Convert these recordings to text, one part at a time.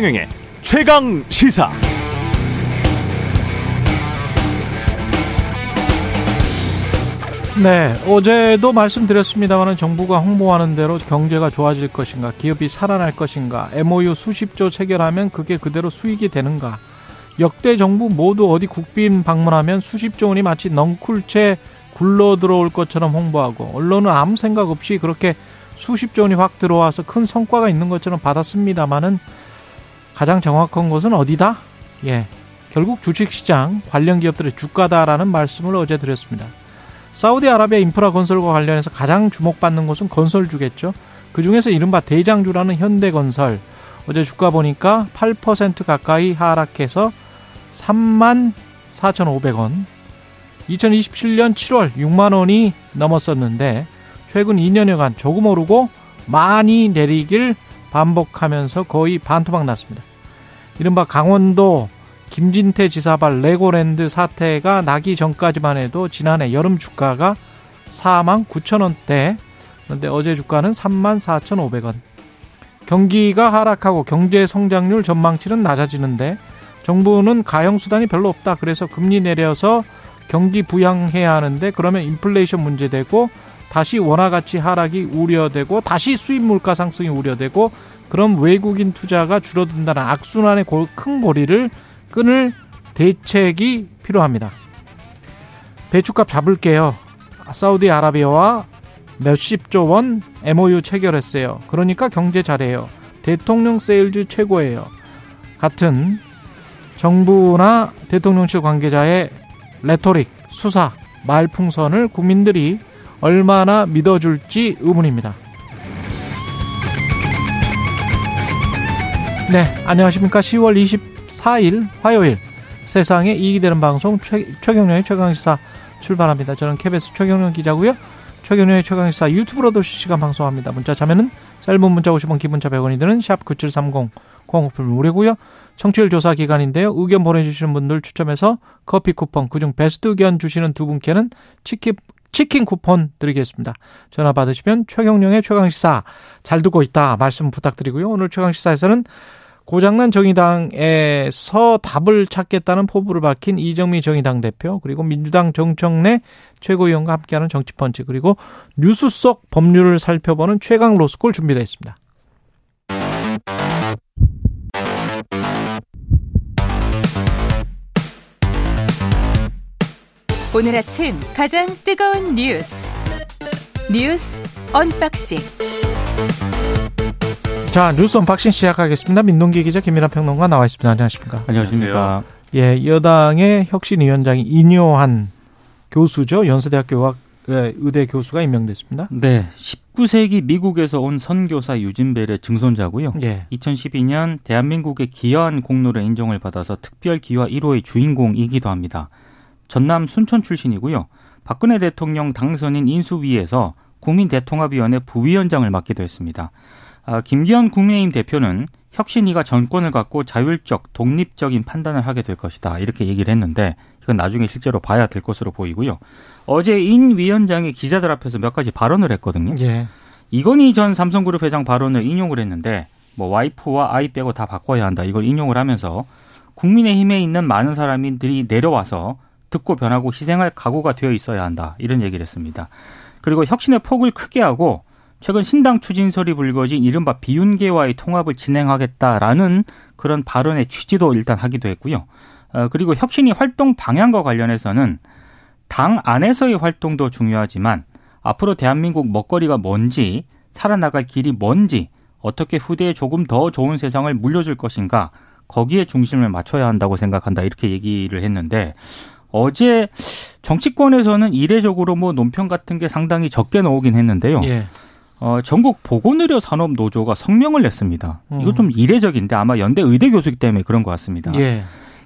최경영의 최강 시사. 네, 어제도 말씀드렸습니다만 정부가 홍보하는 대로 경제가 좋아질 것인가, 기업이 살아날 것인가, MOU 수십조 체결하면 그게 그대로 수익이 되는가. 역대 정부 모두 어디 국빈 방문하면 수십조 원이 마치 넝쿨채 굴러 들어올 것처럼 홍보하고 언론은 아무 생각 없이 그렇게 수십조 원이 확 들어와서 큰 성과가 있는 것처럼 받았습니다마는 가장 정확한 것은 어디다? 예. 결국 주식시장 관련 기업들의 주가다라는 말씀을 어제 드렸습니다. 사우디아라비아 인프라 건설과 관련해서 가장 주목받는 곳은 건설주겠죠. 그 중에서 이른바 대장주라는 현대건설. 어제 주가 보니까 8% 가까이 하락해서 3만 4,500원. 2027년 7월 6만 원이 넘었었는데 최근 2년여간 조금 오르고 많이 내리길 반복하면서 거의 반토막 났습니다. 이른바 강원도 김진태 지사발 레고랜드 사태가 나기 전까지만 해도 지난해 여름 주가가 4만 9천 원대. 그런데 어제 주가는 3만 4천 5백원. 경기가 하락하고 경제 성장률 전망치는 낮아지는데 정부는 가용 수단이 별로 없다. 그래서 금리 내려서 경기 부양해야 하는데 그러면 인플레이션 문제되고 다시 원화 가치 하락이 우려되고 다시 수입 물가 상승이 우려되고 그럼 외국인 투자가 줄어든다는 악순환의 큰 고리를 끊을 대책이 필요합니다. 배추값 잡을게요. 사우디아라비아와 몇십조 원 MOU 체결했어요. 그러니까 경제 잘해요. 대통령 세일즈 최고예요. 같은 정부나 대통령실 관계자의 레토릭, 수사, 말풍선을 국민들이 얼마나 믿어줄지 의문입니다. 네, 안녕하십니까. 10월 24일 화요일 세상에 이익이 되는 방송 최, 최경영의 최강시사 출발합니다. 저는 KBS 최경영 기자고요. 최경영의 최강시사 유튜브로도 실시간 방송합니다. 문자 참여는 짧은 문자 50원 기본자 100원이 드는 샵 9730 공오플 무료고요. 청취율 조사 기간인데요. 의견 보내주시는 분들 추첨해서 커피 쿠폰 그중 베스트 의견 주시는 두 분께는 치킨 치킨 쿠폰 드리겠습니다. 전화 받으시면 최경령의 최강시사 잘 듣고 있다 말씀 부탁드리고요. 오늘 최강시사에서는 고장난 정의당에서 답을 찾겠다는 포부를 밝힌 이정미 정의당 대표 그리고 민주당 정청래 최고위원과 함께하는 정치펀치 그리고 뉴스 속 법률을 살펴보는 최강 로스쿨 준비되어 있습니다. 오늘 아침 가장 뜨거운 뉴스 뉴스 언박싱 자 뉴스 언박싱 시작하겠습니다. 민동기 기자 김민아 평론가 나와 있습니다. 안녕하십니까? 안녕하십니까? 예, 여당의 혁신위원장이 인요한 교수죠. 연세대학교 의학 의대 교수가 임명됐습니다. 네, 19세기 미국에서 온 선교사 유진벨의 증손자고요. 예. 2012년 대한민국의 기여한 공로를 인정을 받아서 특별 기화 1호의 주인공이기도 합니다. 전남 순천 출신이고요. 박근혜 대통령 당선인 인수위에서 국민대통합위원회 부위원장을 맡기도 했습니다. 아, 김기현 국민의힘 대표는 혁신위가 정권을 갖고 자율적, 독립적인 판단을 하게 될 것이다. 이렇게 얘기를 했는데 이건 나중에 실제로 봐야 될 것으로 보이고요. 어제 인 위원장이 기자들 앞에서 몇 가지 발언을 했거든요. 예. 이건희 전 삼성그룹 회장 발언을 인용을 했는데 뭐 와이프와 아이 빼고 다 바꿔야 한다. 이걸 인용을 하면서 국민의힘에 있는 많은 사람들이 내려와서 듣고 변하고 희생할 각오가 되어 있어야 한다. 이런 얘기를 했습니다. 그리고 혁신의 폭을 크게 하고 최근 신당 추진설이 불거진 이른바 비윤계와의 통합을 진행하겠다라는 그런 발언의 취지도 일단 하기도 했고요. 어, 그리고 혁신이 활동 방향과 관련해서는 당 안에서의 활동도 중요하지만 앞으로 대한민국 먹거리가 뭔지 살아나갈 길이 뭔지 어떻게 후대에 조금 더 좋은 세상을 물려줄 것인가 거기에 중심을 맞춰야 한다고 생각한다 이렇게 얘기를 했는데 어제 정치권에서는 이례적으로 뭐 논평 같은 게 상당히 적게 나오긴 했는데요. 예. 어, 전국 보건의료 산업 노조가 성명을 냈습니다. 음. 이거 좀 이례적인데 아마 연대 의대 교수기 때문에 그런 것 같습니다. 예.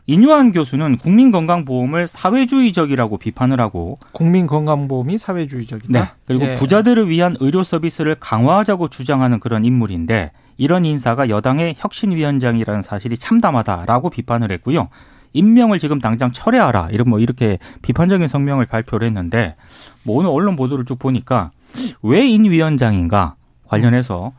인유한 교수는 국민건강보험을 사회주의적이라고 비판을 하고 국민건강보험이 사회주의적이다. 네. 그리고 예. 부자들을 위한 의료 서비스를 강화하자고 주장하는 그런 인물인데 이런 인사가 여당의 혁신위원장이라는 사실이 참담하다라고 비판을 했고요. 임명을 지금 당장 철회하라 이런 뭐 이렇게 비판적인 성명을 발표를 했는데 뭐 오늘 언론 보도를 쭉 보니까 왜 인 위원장인가 관련해서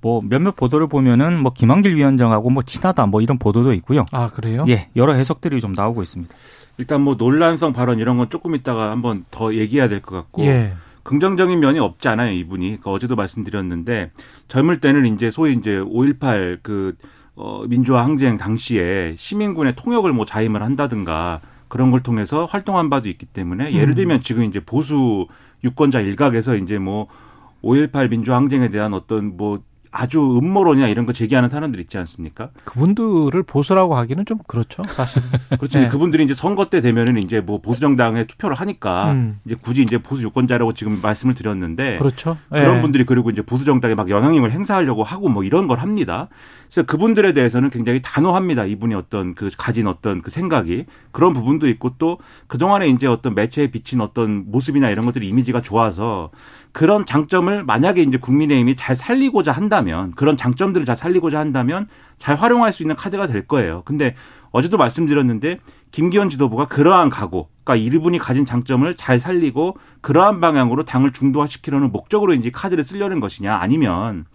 뭐뭐 몇몇 보도를 보면은 뭐 김한길 위원장하고 뭐 친하다 뭐 이런 보도도 있고요. 아 그래요? 예, 여러 해석들이 좀 나오고 있습니다. 일단 뭐 논란성 발언 이런 건 조금 있다가 한번 더 얘기해야 될 것 같고. 예. 긍정적인 면이 없지 않아요, 이분이. 그러니까 어제도 말씀드렸는데 젊을 때는 이제 소위 이제 5.18 그, 어, 민주화 항쟁 당시에 시민군의 통역을 뭐 자임을 한다든가 그런 걸 통해서 활동한 바도 있기 때문에 예를 음. 들면 지금 이제 보수 유권자 일각에서 이제 뭐5.18 민주화 항쟁에 대한 어떤 뭐 아주 음모론이나 이런 거 제기하는 사람들 있지 않습니까? 그분들을 보수라고 하기는 좀 그렇죠, 사실. 그렇죠. 네. 그분들이 이제 선거 때 되면은 이제 뭐 보수 정당에 투표를 하니까 음. 이제 굳이 이제 보수 유권자라고 지금 말씀을 드렸는데 그렇죠. 그런 네. 분들이 그리고 이제 보수 정당에 막 영향력을 행사하려고 하고 뭐 이런 걸 합니다. 그래서 그분들에 대해서는 굉장히 단호합니다. 이분이 어떤 그 가진 어떤 그 생각이 그런 부분도 있고 또 그동안에 이제 어떤 매체에 비친 어떤 모습이나 이런 것들이 이미지가 좋아서 그런 장점을 만약에 이제 국민의힘이 잘 살리고자 한다면 그런 장점들을 잘 살리고자 한다면 잘 활용할 수 있는 카드가 될 거예요. 근데 어제도 말씀드렸는데 김기현 지도부가 그러한 각오, 그러니까 일분이 가진 장점을 잘 살리고 그러한 방향으로 당을 중도화시키려는 목적으로 이제 카드를 쓰려는 것이냐 아니면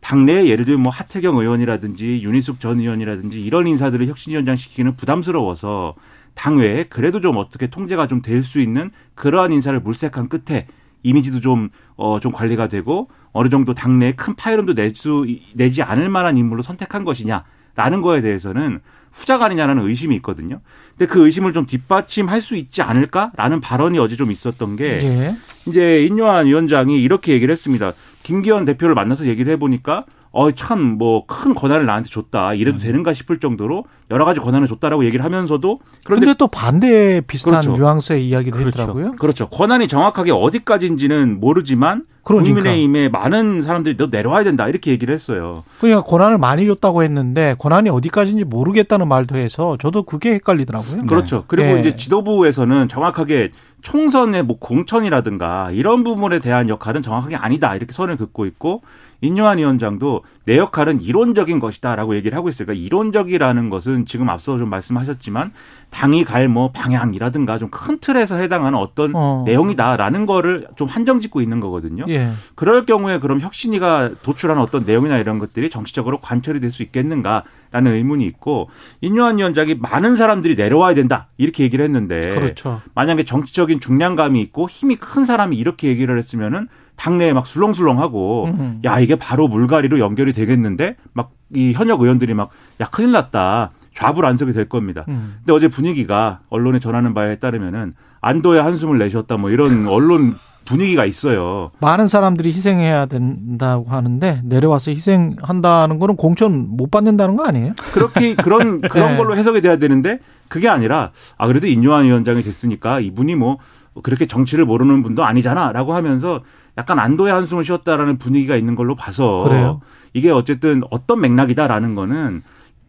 당내에 예를 들면 뭐 하태경 의원이라든지 윤희숙 전 의원이라든지 이런 인사들을 혁신위원장 시키기는 부담스러워서 당외에 그래도 좀 어떻게 통제가 좀 될 수 있는 그러한 인사를 물색한 끝에 이미지도 좀, 어, 좀 관리가 되고 어느 정도 당내에 큰 파열음도 낼 수, 내지 않을 만한 인물로 선택한 것이냐라는 거에 대해서는 후자가 아니냐라는 의심이 있거든요. 근데 그 의심을 좀 뒷받침할 수 있지 않을까라는 발언이 어제 좀 있었던 게 예. 이제 인요한 위원장이 이렇게 얘기를 했습니다. 김기현 대표를 만나서 얘기를 해보니까 어, 참, 뭐, 큰 권한을 나한테 줬다. 이래도 음. 되는가 싶을 정도로 여러 가지 권한을 줬다라고 얘기를 하면서도. 그런데 또 반대 비슷한 그렇죠. 뉘앙스의 이야기도 그렇죠. 했더라고요. 그렇죠. 권한이 정확하게 어디까지인지는 모르지만 그러니까. 국민의힘에 많은 사람들이 너 내려와야 된다. 이렇게 얘기를 했어요. 그러니까 권한을 많이 줬다고 했는데 권한이 어디까지인지 모르겠다는 말도 해서 저도 그게 헷갈리더라고요. 그렇죠. 네. 그리고 네. 이제 지도부에서는 정확하게 총선의 뭐 공천이라든가 이런 부분에 대한 역할은 정확하게 아니다. 이렇게 선을 긋고 있고 인요한 위원장도 내 역할은 이론적인 것이다라고 얘기를 하고 있어요. 그러니까 이론적이라는 것은 지금 앞서 좀 말씀하셨지만 당이 갈 뭐 방향이라든가 좀 큰 틀에서 해당하는 어떤 어. 내용이다라는 거를 좀 한정 짓고 있는 거거든요. 예. 그럴 경우에 그럼 혁신이가 도출하는 어떤 내용이나 이런 것들이 정치적으로 관철이 될 수 있겠는가 라는 의문이 있고 인요한 위원장이 많은 사람들이 내려와야 된다 이렇게 얘기를 했는데 그렇죠. 만약에 정치적인 중량감이 있고 힘이 큰 사람이 이렇게 얘기를 했으면은 당내에 막 술렁술렁하고 음흠. 야 이게 바로 물갈이로 연결이 되겠는데 막 이 현역 의원들이 막 야 큰일 났다 좌불안석이 될 겁니다. 음. 근데 어제 분위기가 언론에 전하는 바에 따르면은 안도의 한숨을 내셨다 뭐 이런 언론 분위기가 있어요. 많은 사람들이 희생해야 된다고 하는데 내려와서 희생한다는 거는 공천 못 받는다는 거 아니에요? 그렇게 그런 그런 네. 걸로 해석이 돼야 되는데 그게 아니라 아 그래도 인요한 위원장이 됐으니까 이분이 뭐 그렇게 정치를 모르는 분도 아니잖아라고 하면서 약간 안도의 한숨을 쉬었다라는 분위기가 있는 걸로 봐서 그래요? 이게 어쨌든 어떤 맥락이다라는 거는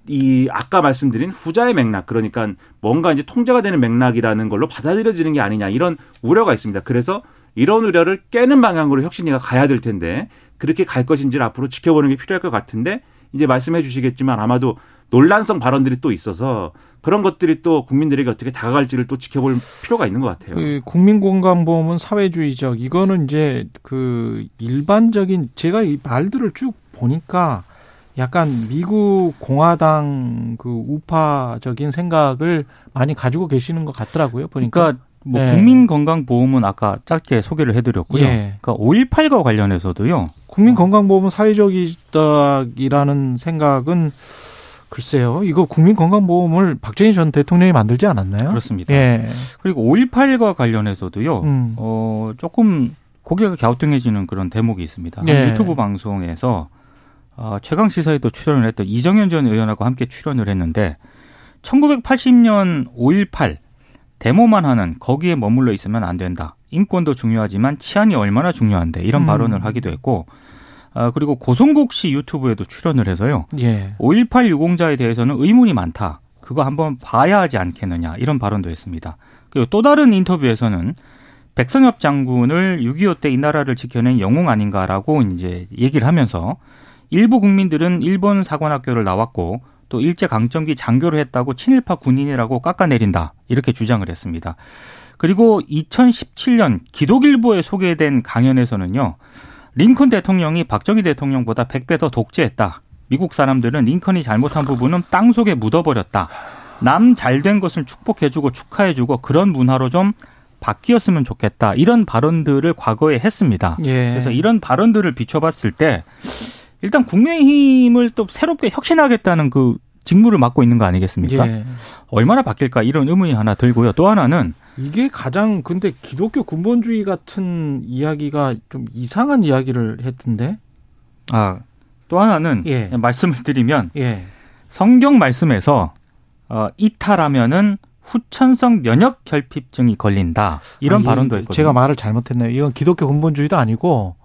이 아까 말씀드린 후자의 맥락 그러니까 뭔가 이제 통제가 되는 맥락이라는 걸로 받아들여지는 게 아니냐 이런 우려가 있습니다. 그래서 이런 우려를 깨는 방향으로 혁신이가 가야 될 텐데 그렇게 갈 것인지를 앞으로 지켜보는 게 필요할 것 같은데 이제 말씀해 주시겠지만 아마도 논란성 발언들이 또 있어서 그런 것들이 또 국민들에게 어떻게 다가갈지를 또 지켜볼 필요가 있는 것 같아요. 그 국민건강보험은 사회주의적 이거는 이제 그 일반적인 제가 이 말들을 쭉 보니까 약간 미국 공화당 그 우파적인 생각을 많이 가지고 계시는 것 같더라고요. 보니까. 그러니까 뭐 네. 국민건강보험은 아까 짧게 소개를 해드렸고요. 예. 그러니까 5.18과 관련해서도요. 국민건강보험은 사회적이라는 생각은 글쎄요. 이거 국민건강보험을 박정희 전 대통령이 만들지 않았나요? 그렇습니다. 예. 그리고 5.18과 관련해서도요. 음. 어, 조금 고개가 갸우뚱해지는 그런 대목이 있습니다. 예. 유튜브 방송에서 어, 최강 시사에도 출연을 했던 이정현 전 의원하고 함께 출연을 했는데 1980년 5.18 데모만 하는 거기에 머물러 있으면 안 된다. 인권도 중요하지만 치안이 얼마나 중요한데 이런 음. 발언을 하기도 했고 아, 그리고 고성국 씨 유튜브에도 출연을 해서요. 예. 5.18 유공자에 대해서는 의문이 많다. 그거 한번 봐야 하지 않겠느냐 이런 발언도 했습니다. 그리고 또 다른 인터뷰에서는 백선엽 장군을 6.25 때 이 나라를 지켜낸 영웅 아닌가라고 이제 얘기를 하면서 일부 국민들은 일본 사관학교를 나왔고 또 일제 강점기 장교를 했다고 친일파 군인이라고 깎아내린다 이렇게 주장을 했습니다. 그리고 2017년 기독일보에 소개된 강연에서는요. 링컨 대통령이 박정희 대통령보다 100배 더 독재했다. 미국 사람들은 링컨이 잘못한 부분은 땅 속에 묻어버렸다. 남 잘 된 것을 축복해주고 축하해주고 그런 문화로 좀 바뀌었으면 좋겠다. 이런 발언들을 과거에 했습니다. 예. 그래서 이런 발언들을 비춰봤을 때 일단 국민의힘을 또 새롭게 혁신하겠다는 그 직무를 맡고 있는 거 아니겠습니까? 예. 얼마나 바뀔까 이런 의문이 하나 들고요. 또 하나는 이게 가장 근데 기독교 근본주의 같은 이야기가 좀 이상한 이야기를 했던데. 아, 또 하나는 예. 말씀을 드리면 예. 성경 말씀에서 어, 이탈하면은 후천성 면역 결핍증이 걸린다. 이런 아, 발언도 있거든요. 제가 말을 잘못했네요. 이건 기독교 근본주의도 아니고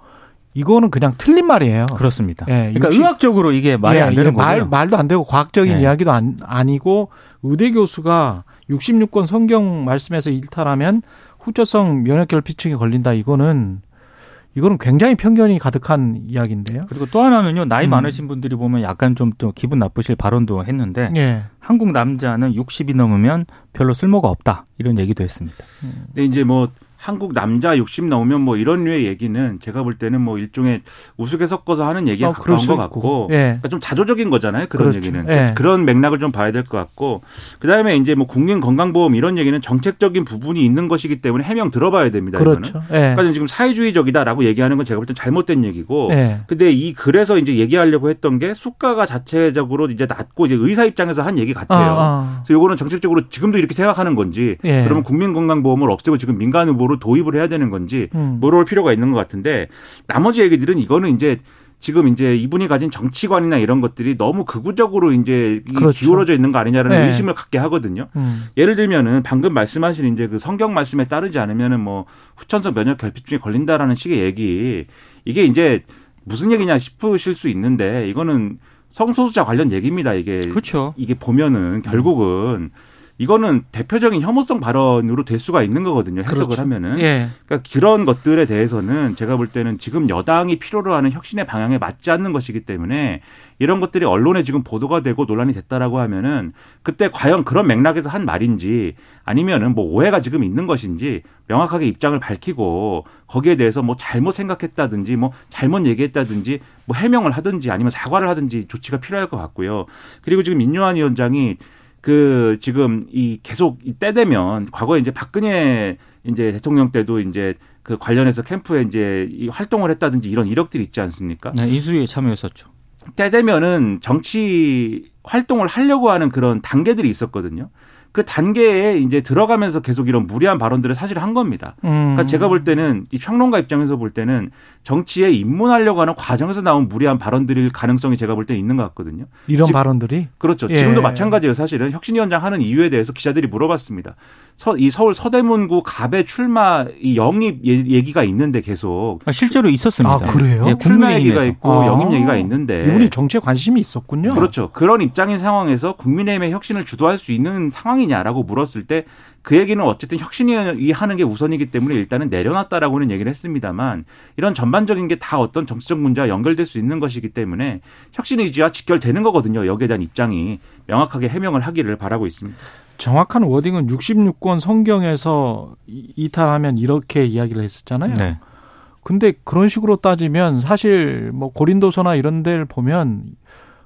이거는 그냥 틀린 말이에요. 그렇습니다. 예, 그러니까 60, 의학적으로 이게 말이 예, 안 되는 거예요. 말, 말도 안 되고 과학적인 예. 이야기도 안, 아니고 의대 교수가 66권 성경 말씀에서 일탈하면 후천성 면역결핍증이 걸린다. 이거는 이거는 굉장히 편견이 가득한 이야기인데요. 그리고 또 하나는요. 나이 음. 많으신 분들이 보면 약간 좀 또 기분 나쁘실 발언도 했는데 예. 한국 남자는 60이 넘으면 별로 쓸모가 없다. 이런 얘기도 했습니다. 근데 이제 뭐 한국 남자 60 넘으면 뭐 이런 류의 얘기는 제가 볼 때는 뭐 일종의 우스개 섞어서 하는 얘기가 어, 가까운 것 같고 예. 그러니까 좀 자조적인 거잖아요 그런 그렇죠. 얘기는 예. 그런 맥락을 좀 봐야 될 것 같고 그 다음에 이제 뭐 국민 건강보험 이런 얘기는 정책적인 부분이 있는 것이기 때문에 해명 들어봐야 됩니다 그렇죠. 이거는 예. 그러니까 지금 사회주의적이다라고 얘기하는 건 제가 볼때 잘못된 얘기고 예. 근데 이 글에서 이제 얘기하려고 했던 게 수가가 자체적으로 이제 낮고 이제 의사 입장에서 한 얘기 같아요 아, 아. 그래서 요거는 정책적으로 지금도 이렇게 생각하는 건지 예. 그러면 국민 건강보험을 없애고 지금 민간 제 도로 도입을 해야 되는 건지 음. 물어볼 필요가 있는 것 같은데 나머지 얘기들은 이거는 이제 지금 이제 이분이 가진 정치관이나 이런 것들이 너무 극우적으로 이제 그렇죠. 기울어져 있는 거 아니냐라는 네. 의심을 갖게 하거든요. 음. 예를 들면은 방금 말씀하신 이제 그 성경 말씀에 따르지 않으면은 뭐 후천성 면역 결핍증에 걸린다라는 식의 얘기 이게 이제 무슨 얘기냐 싶으실 수 있는데 이거는 성소수자 관련 얘기입니다. 이게 그렇죠. 이게 보면은 결국은 이거는 대표적인 혐오성 발언으로 될 수가 있는 거거든요. 해석을 그렇죠. 하면은. 예. 그러니까 그런 것들에 대해서는 제가 볼 때는 지금 여당이 필요로 하는 혁신의 방향에 맞지 않는 것이기 때문에 이런 것들이 언론에 지금 보도가 되고 논란이 됐다라고 하면은 그때 과연 그런 맥락에서 한 말인지 아니면은 뭐 오해가 지금 있는 것인지 명확하게 입장을 밝히고 거기에 대해서 뭐 잘못 생각했다든지 뭐 잘못 얘기했다든지 뭐 해명을 하든지 아니면 사과를 하든지 조치가 필요할 것 같고요. 그리고 지금 민요한 위원장이 그 지금 이 계속 때 되면 과거에 이제 박근혜 이제 대통령 때도 이제 그 관련해서 캠프에 이제 이 활동을 했다든지 이런 이력들이 있지 않습니까? 네, 이수위에 참여했었죠. 때 되면은 정치 활동을 하려고 하는 그런 단계들이 있었거든요. 그 단계에 이제 들어가면서 계속 이런 무리한 발언들을 사실 한 겁니다. 음. 그러니까 제가 볼 때는 이 평론가 입장에서 볼 때는 정치에 입문하려고 하는 과정에서 나온 무리한 발언들일 가능성이 제가 볼 때 있는 것 같거든요. 이런 지 발언들이? 그렇죠. 예. 지금도 마찬가지예요. 사실은 혁신위원장 하는 이유에 대해서 기자들이 물어봤습니다. 서, 이 서울 서대문구 갑의 출마 이 영입 얘기가 있는데 계속 아, 실제로 있었습니다. 아, 그래요? 예, 출마 얘기가 있고 아. 영입 얘기가 있는데 이분이 정치에 관심이 있었군요. 그렇죠. 그런 입장인 상황에서 국민의힘의 혁신을 주도할 수 있는 상황이 냐라고 물었을 때 그 얘기는 어쨌든 혁신이 하는 게 우선이기 때문에 일단은 내려놨다라고는 얘기를 했습니다만 이런 전반적인 게 다 어떤 정치적 문제와 연결될 수 있는 것이기 때문에 혁신 의지와 직결되는 거거든요. 여기에 대한 입장이 명확하게 해명을 하기를 바라고 있습니다. 정확한 워딩은 66권 성경에서 이탈하면 이렇게 이야기를 했었잖아요. 네. 근데 그런 식으로 따지면 사실 뭐 고린도서나 이런 데를 보면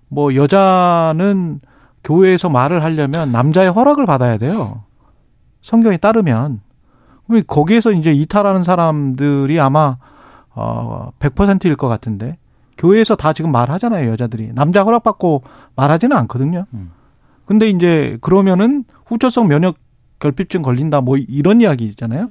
뭐 여자는 교회에서 말을 하려면 남자의 허락을 받아야 돼요. 성경에 따르면. 그럼 거기에서 이제 이탈하는 사람들이 아마 어 100%일 것 같은데 교회에서 다 지금 말하잖아요, 여자들이. 남자 허락 받고 말하지는 않거든요. 음. 근데 이제 그러면은 후천성 면역 결핍증 걸린다 뭐 이런 이야기잖아요.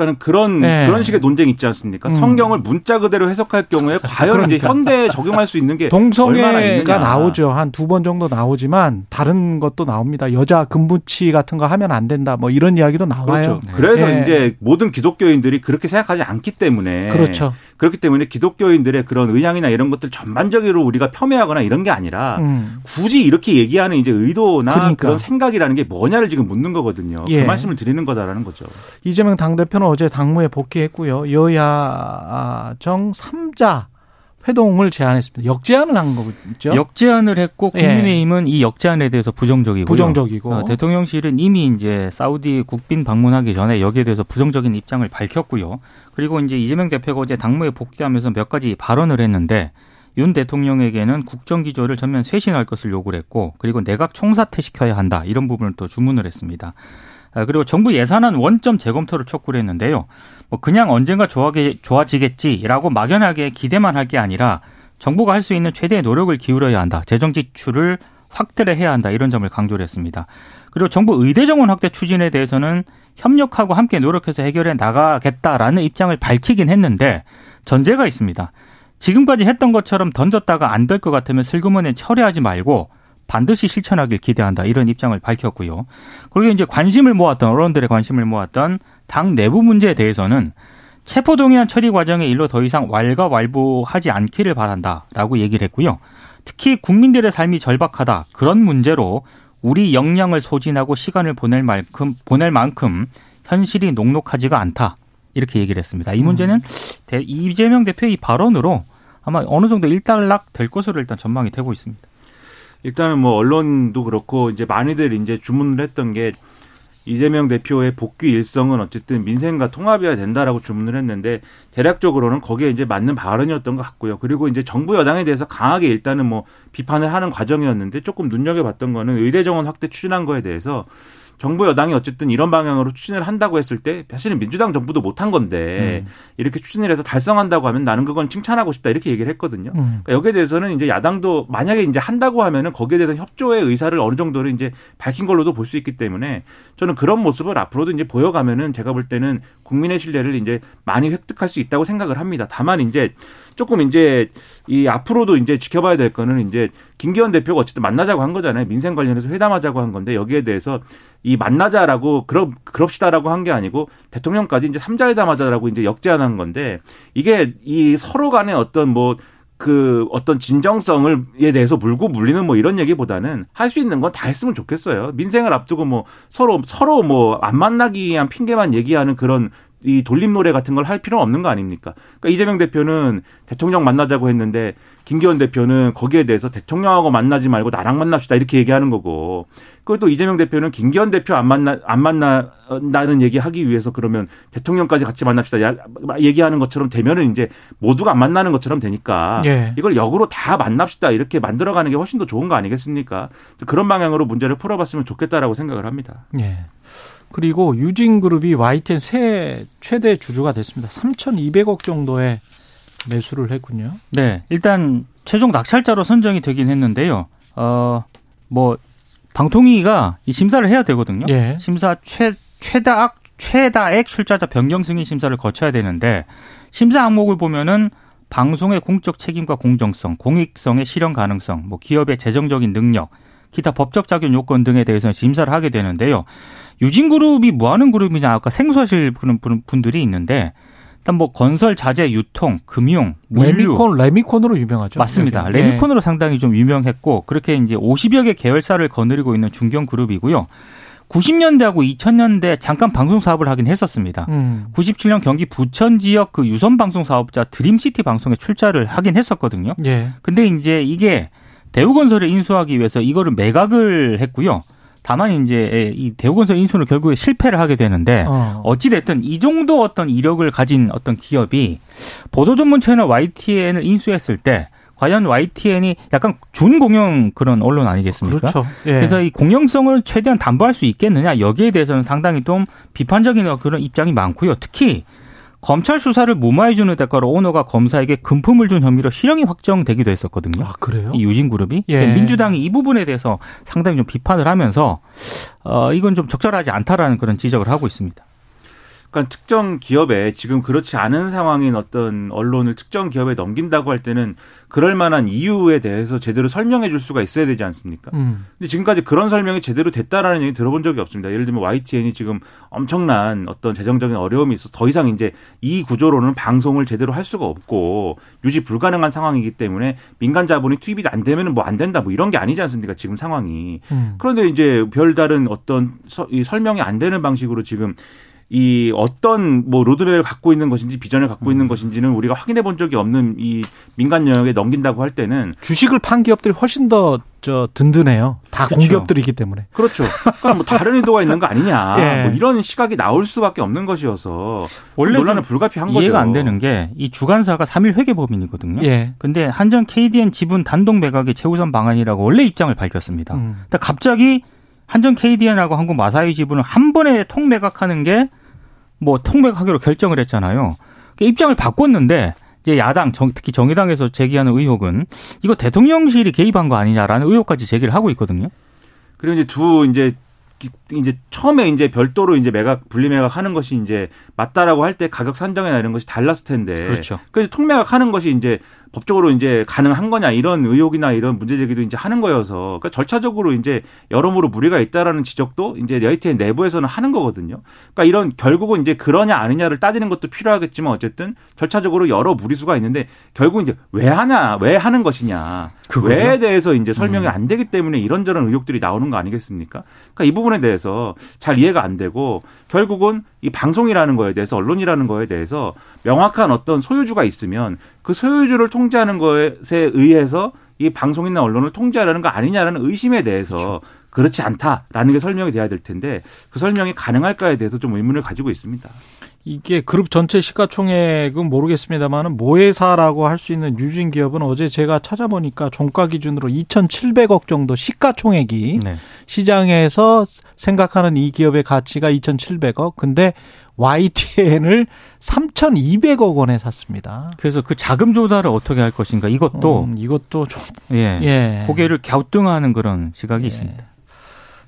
그러니까는 그런 네. 그런 식의 논쟁이 있지 않습니까? 음. 성경을 문자 그대로 해석할 경우에 과연 그러니까. 이제 현대에 적용할 수 있는 게 동성애가 나오죠. 한 두 번 정도 나오지만 다른 것도 나옵니다. 여자 금부치 같은 거 하면 안 된다. 뭐 이런 이야기도 나와요. 그렇죠. 네. 그래서 네. 이제 모든 기독교인들이 그렇게 생각하지 않기 때문에 그렇죠. 그렇기 때문에 기독교인들의 그런 의향이나 이런 것들 전반적으로 우리가 폄훼하거나 이런 게 아니라 음. 굳이 이렇게 얘기하는 이제 의도나 그러니까. 그런 생각이라는 게 뭐냐를 지금 묻는 거거든요. 그 예. 그 말씀을 드리는 거다라는 거죠. 이재명 당대표는 어제 당무에 복귀했고요. 여야정 3자 회동을 제안했습니다. 역제안을 한 거죠. 역제안을 했고 예. 국민의힘은 예. 이 역제안에 대해서 부정적이고 부정적이고 어, 대통령실은 이미 이제 사우디 국빈 방문하기 전에 여기에 대해서 부정적인 입장을 밝혔고요. 그리고 이제 이재명 대표가 어제 당무에 복귀하면서 몇 가지 발언을 했는데 윤 대통령에게는 국정 기조를 전면 쇄신할 것을 요구를 했고 그리고 내각 총사퇴 시켜야 한다 이런 부분을 또 주문을 했습니다. 아, 그리고 정부 예산안 원점 재검토를 촉구를 했는데요. 뭐 그냥 언젠가 좋아지겠지라고 막연하게 기대만 할 게 아니라 정부가 할 수 있는 최대의 노력을 기울여야 한다. 재정 지출을 확대를 해야 한다. 이런 점을 강조를 했습니다. 그리고 정부 의대 정원 확대 추진에 대해서는 협력하고 함께 노력해서 해결해 나가겠다라는 입장을 밝히긴 했는데 전제가 있습니다. 지금까지 했던 것처럼 던졌다가 안 될 것 같으면 슬그머니 처리하지 말고 반드시 실천하길 기대한다 이런 입장을 밝혔고요. 그리고 이제 관심을 모았던 언론들의 관심을 모았던 당 내부 문제에 대해서는 체포동의안 처리 과정에 일로 더 이상 왈가왈부하지 않기를 바란다라고 얘기를 했고요. 특히 국민들의 삶이 절박하다 그런 문제로 우리 역량을 소진하고 시간을 보낼 만큼 보낼 만큼 현실이 녹록하지가 않다 이렇게 얘기를 했습니다. 이 문제는 음. 이재명 대표의 발언으로 아마 어느 정도 일단락 될 것으로 일단 전망이 되고 있습니다. 일단은 뭐 언론도 그렇고 이제 많이들 이제 주문을 했던 게 이재명 대표의 복귀 일성은 어쨌든 민생과 통합이어야 된다라고 주문을 했는데 대략적으로는 거기에 이제 맞는 발언이었던 것 같고요. 그리고 이제 정부 여당에 대해서 강하게 일단은 뭐 비판을 하는 과정이었는데 조금 눈여겨봤던 거는 의대 정원 확대 추진한 거에 대해서 정부 여당이 어쨌든 이런 방향으로 추진을 한다고 했을 때 사실은 민주당 정부도 못한 건데 음. 이렇게 추진을 해서 달성한다고 하면 나는 그건 칭찬하고 싶다 이렇게 얘기를 했거든요. 음. 그러니까 여기에 대해서는 이제 야당도 만약에 이제 한다고 하면은 거기에 대해서 협조의 의사를 어느 정도로 이제 밝힌 걸로도 볼 수 있기 때문에 저는 그런 모습을 앞으로도 이제 보여가면은 제가 볼 때는 국민의 신뢰를 이제 많이 획득할 수 있다고 생각을 합니다. 다만 이제 조금 이제 이 앞으로도 이제 지켜봐야 될 거는 이제 김기현 대표가 어쨌든 만나자고 한 거잖아요. 민생 관련해서 회담하자고 한 건데 여기에 대해서 이 만나자라고 그럽 그럽시다라고 한 게 아니고 대통령까지 이제 삼자 회담하자라고 이제 역제안한 건데 이게 이 서로 간의 어떤 뭐 그 어떤 진정성을 에 대해서 물고 물리는 뭐 이런 얘기보다는 할 수 있는 건 다 했으면 좋겠어요. 민생을 앞두고 뭐 서로 서로 뭐 안 만나기 위한 핑계만 얘기하는 그런 이 돌림 노래 같은 걸 할 필요는 없는 거 아닙니까? 그러니까 이재명 대표는 대통령 만나자고 했는데 김기현 대표는 거기에 대해서 대통령하고 만나지 말고 나랑 만납시다 이렇게 얘기하는 거고 그것도 이재명 대표는 김기현 대표 안 만나 안 만나는 얘기하기 위해서 그러면 대통령까지 같이 만납시다 야, 얘기하는 것처럼 되면은 이제 모두가 안 만나는 것처럼 되니까 예. 이걸 역으로 다 만납시다 이렇게 만들어가는 게 훨씬 더 좋은 거 아니겠습니까? 그런 방향으로 문제를 풀어봤으면 좋겠다라고 생각을 합니다. 예. 그리고 유진그룹이 YTN 새 최대 주주가 됐습니다. 3,200억 정도의 매수를 했군요. 네, 일단 최종 낙찰자로 선정이 되긴 했는데요. 어, 뭐 방통위가 이 심사를 해야 되거든요. 예. 심사 최 최다악 최다액 출자자 변경 승인 심사를 거쳐야 되는데 심사 항목을 보면은 방송의 공적 책임과 공정성, 공익성의 실현 가능성, 뭐 기업의 재정적인 능력, 기타 법적 작용 요건 등에 대해서 심사를 하게 되는데요. 유진그룹이 뭐 하는 그룹이냐 아까 생소하실 분들이 있는데 일단 뭐 건설 자재 유통 금융 물류 레미콘 레미콘으로 유명하죠. 맞습니다. 여기. 레미콘으로 네. 상당히 좀 유명했고 그렇게 이제 50여 개 계열사를 거느리고 있는 중견 그룹이고요. 90년대하고 2000년대 잠깐 방송 사업을 하긴 했었습니다. 음. 97년 경기 부천 지역 그 유선 방송 사업자 드림시티 방송에 출자를 하긴 했었거든요. 예. 근데 이제 이게 대우건설을 인수하기 위해서 이거를 매각을 했고요. 다만 이제 이 대우건설 인수는 결국에 실패를 하게 되는데 어. 어찌 됐든 이 정도 어떤 이력을 가진 어떤 기업이 보도 전문 채널 YTN을 인수했을 때 과연 YTN이 약간 준공영 그런 언론 아니겠습니까? 그렇죠. 예. 그래서 이 공영성을 최대한 담보할 수 있겠느냐 여기에 대해서는 상당히 좀 비판적인 그런 입장이 많고요. 특히 검찰 수사를 무마해주는 대가로 오너가 검사에게 금품을 준 혐의로 실형이 확정되기도 했었거든요. 아, 그래요? 이 유진그룹이. 예. 민주당이 이 부분에 대해서 상당히 좀 비판을 하면서, 어, 이건 좀 적절하지 않다라는 그런 지적을 하고 있습니다. 그러니까 특정 기업에 지금 그렇지 않은 상황인 어떤 언론을 특정 기업에 넘긴다고 할 때는 그럴 만한 이유에 대해서 제대로 설명해 줄 수가 있어야 되지 않습니까? 음. 근데 지금까지 그런 설명이 제대로 됐다라는 얘기 들어본 적이 없습니다. 예를 들면 YTN이 지금 엄청난 어떤 재정적인 어려움이 있어 더 이상 이제 이 구조로는 방송을 제대로 할 수가 없고 유지 불가능한 상황이기 때문에 민간 자본이 투입이 안 되면은 뭐 안 된다 뭐 이런 게 아니지 않습니까? 지금 상황이. 음. 그런데 이제 별다른 어떤 서, 이 설명이 안 되는 방식으로 지금 이 어떤 뭐 로드맵을 갖고 있는 것인지 비전을 갖고 음. 있는 것인지는 우리가 확인해 본 적이 없는 이 민간 영역에 넘긴다고 할 때는 주식을 판 기업들이 훨씬 더 저 든든해요. 다 그렇죠. 공기업들이기 때문에. 그렇죠. 그러니까 뭐 다른 의도가 있는 거 아니냐. 예. 뭐 이런 시각이 나올 수밖에 없는 것이어서 원래 논란은 불가피한 이해가 거죠. 이해가 안 되는 게 이 주간사가 3일 회계 법인이거든요. 예. 근데 한전 KDN 지분 단독 매각의 최우선 방안이라고 원래 입장을 밝혔습니다. 음. 근데 갑자기 한전 KDN하고 한국 마사이 지분을 한 번에 통 매각하는 게 뭐 통매각하기로 결정을 했잖아요. 그러니까 입장을 바꿨는데 이제 야당 특히 정의당에서 제기하는 의혹은 이거 대통령실이 개입한 거 아니냐라는 의혹까지 제기를 하고 있거든요. 그리고 이제 두 이제 이제 처음에 이제 별도로 이제 매각 분리 매각 하는 것이 이제 맞다라고 할 때 가격 산정이나 이런 것이 달랐을 텐데. 그렇죠. 그래서 통매각 하는 것이 이제 법적으로 이제 가능한 거냐 이런 의혹이나 이런 문제 제기도 이제 하는 거여서 그러니까 절차적으로 이제 여러모로 무리가 있다라는 지적도 이제 레이트의 내부에서는 하는 거거든요. 그러니까 이런 결국은 이제 그러냐 아니냐를 따지는 것도 필요하겠지만 어쨌든 절차적으로 여러 무리수가 있는데 결국 이제 왜 하냐 왜 하는 것이냐 그거죠? 왜에 대해서 이제 설명이 음. 안 되기 때문에 이런저런 의혹들이 나오는 거 아니겠습니까? 그러니까 이 부분에 대해서 잘 이해가 안 되고 결국은 이 방송이라는 거에 대해서 언론이라는 거에 대해서 명확한 어떤 소유주가 있으면 그 소유주를 통제하는 것에 의해서 이 방송이나 언론을 통제하려는 거 아니냐라는 의심에 대해서 그렇죠. 그렇지 않다라는 게 설명이 돼야 될 텐데 그 설명이 가능할까에 대해서 좀 의문을 가지고 있습니다. 이게 그룹 전체 시가총액은 모르겠습니다만은 모회사라고 할 수 있는 유진 기업은 어제 제가 찾아보니까 종가 기준으로 2,700억 정도 시가총액이 네. 시장에서 생각하는 이 기업의 가치가 2,700억. 근데 YTN을 3,200억 원에 샀습니다. 그래서 그 자금 조달을 어떻게 할 것인가 이것도 음, 이것도 좀 예, 예. 고개를 갸우뚱하는 그런 시각이 예. 있습니다.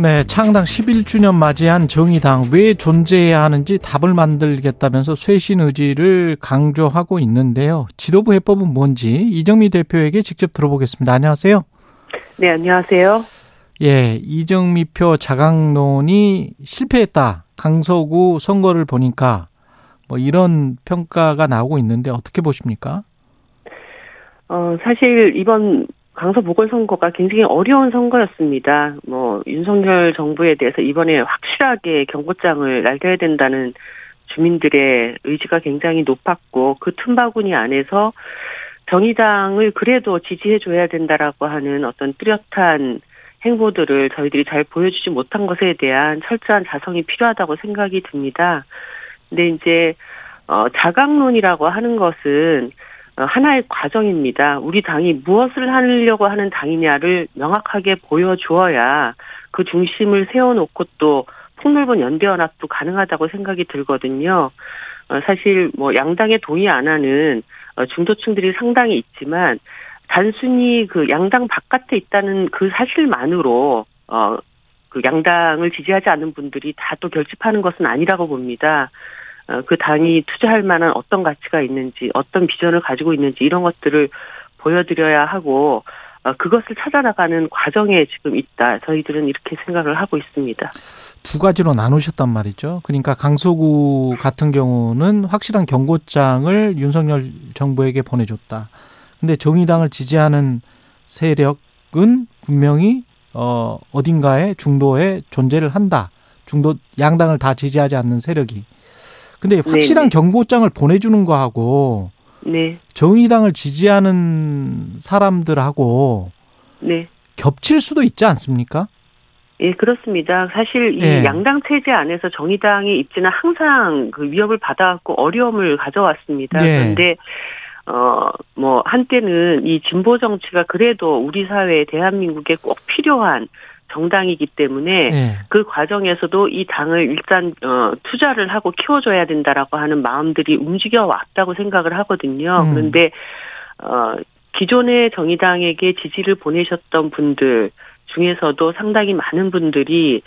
네, 창당 11주년 맞이한 정의당 왜 존재해야 하는지 답을 만들겠다면서 쇄신 의지를 강조하고 있는데요. 지도부 해법은 뭔지 이정미 대표에게 직접 들어보겠습니다. 안녕하세요. 네, 안녕하세요. 예, 이정미 표 자강론이 실패했다. 강서구 선거를 보니까 뭐 이런 평가가 나오고 있는데 어떻게 보십니까? 어, 사실 이번 강서 보궐선거가 굉장히 어려운 선거였습니다. 뭐 윤석열 정부에 대해서 이번에 확실하게 경고장을 날려야 된다는 주민들의 의지가 굉장히 높았고 그 틈바구니 안에서 정의당을 그래도 지지해 줘야 된다라고 하는 어떤 뚜렷한 행보들을 저희들이 잘 보여주지 못한 것에 대한 철저한 자성이 필요하다고 생각이 듭니다. 근데 이제 어 자강론이라고 하는 것은 어, 하나의 과정입니다. 우리 당이 무엇을 하려고 하는 당이냐를 명확하게 보여주어야 그 중심을 세워놓고 또 폭넓은 연대연합도 가능하다고 생각이 들거든요. 어, 사실 뭐 양당에 동의 안 하는 어, 중도층들이 상당히 있지만 단순히 그 양당 바깥에 있다는 그 사실만으로 어 그 양당을 지지하지 않는 분들이 다 또 결집하는 것은 아니라고 봅니다. 어, 그 당이 투자할 만한 어떤 가치가 있는지, 어떤 비전을 가지고 있는지 이런 것들을 보여드려야 하고 어, 그것을 찾아나가는 과정에 지금 있다. 저희들은 이렇게 생각을 하고 있습니다. 두 가지로 나누셨단 말이죠. 그러니까 강서구 같은 경우는 확실한 경고장을 윤석열 정부에게 보내줬다. 근데 정의당을 지지하는 세력은 분명히 어 어딘가에 중도에 존재를 한다. 중도 양당을 다 지지하지 않는 세력이 근데 확실한 네네. 경고장을 보내주는 거하고 네. 정의당을 지지하는 사람들하고 네. 겹칠 수도 있지 않습니까? 예, 그렇습니다. 사실 이 예. 양당 체제 안에서 정의당의 입지는 항상 그 위협을 받아왔고 어려움을 가져왔습니다. 예. 그런데 어, 뭐, 한때는 이 진보 정치가 그래도 우리 사회에 대한민국에 꼭 필요한 정당이기 때문에 네. 그 과정에서도 이 당을 일단 어 투자를 하고 키워줘야 된다라고 하는 마음들이 움직여 왔다고 생각을 하거든요. 음. 그런데 어 기존의 정의당에게 지지를 보내셨던 분들 중에서도 상당히 많은 분들이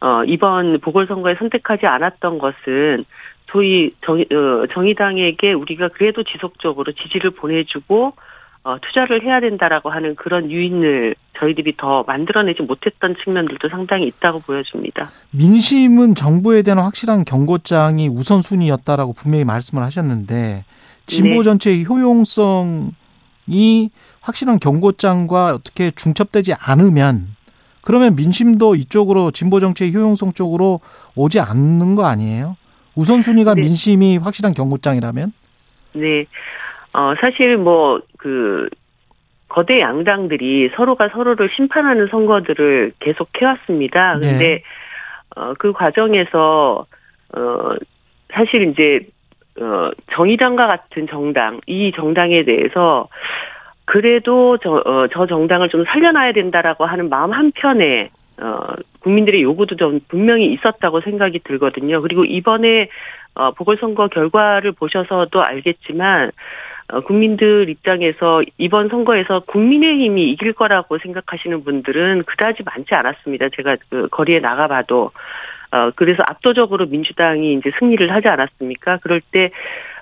어 이번 보궐선거에 선택하지 않았던 것은 소위 정, 어, 정의당에게 우리가 그래도 지속적으로 지지를 보내주고 어, 투자를 해야 된다라고 하는 그런 유인을 저희들이 더 만들어내지 못했던 측면들도 상당히 있다고 보여집니다. 민심은 정부에 대한 확실한 경고장이 우선순위였다라고 분명히 말씀을 하셨는데 진보 네. 전체의 효용성이 확실한 경고장과 어떻게 중첩되지 않으면 그러면 민심도 이쪽으로 진보 정치의 효용성 쪽으로 오지 않는 거 아니에요? 우선순위가 네. 민심이 확실한 경고장이라면? 네. 어, 사실 뭐, 그, 거대 양당들이 서로가 서로를 심판하는 선거들을 계속 해왔습니다. 네. 근데, 네. 어, 그 과정에서, 어, 사실 이제, 어, 정의당과 같은 정당, 이 정당에 대해서, 그래도 저, 어, 저 정당을 좀 살려놔야 된다라고 하는 마음 한편에, 어, 국민들의 요구도 좀 분명히 있었다고 생각이 들거든요. 그리고 이번에, 어, 보궐선거 결과를 보셔서도 알겠지만, 어, 국민들 입장에서 이번 선거에서 국민의힘이 이길 거라고 생각하시는 분들은 그다지 많지 않았습니다. 제가 그 거리에 나가봐도. 어, 그래서 압도적으로 민주당이 이제 승리를 하지 않았습니까? 그럴 때,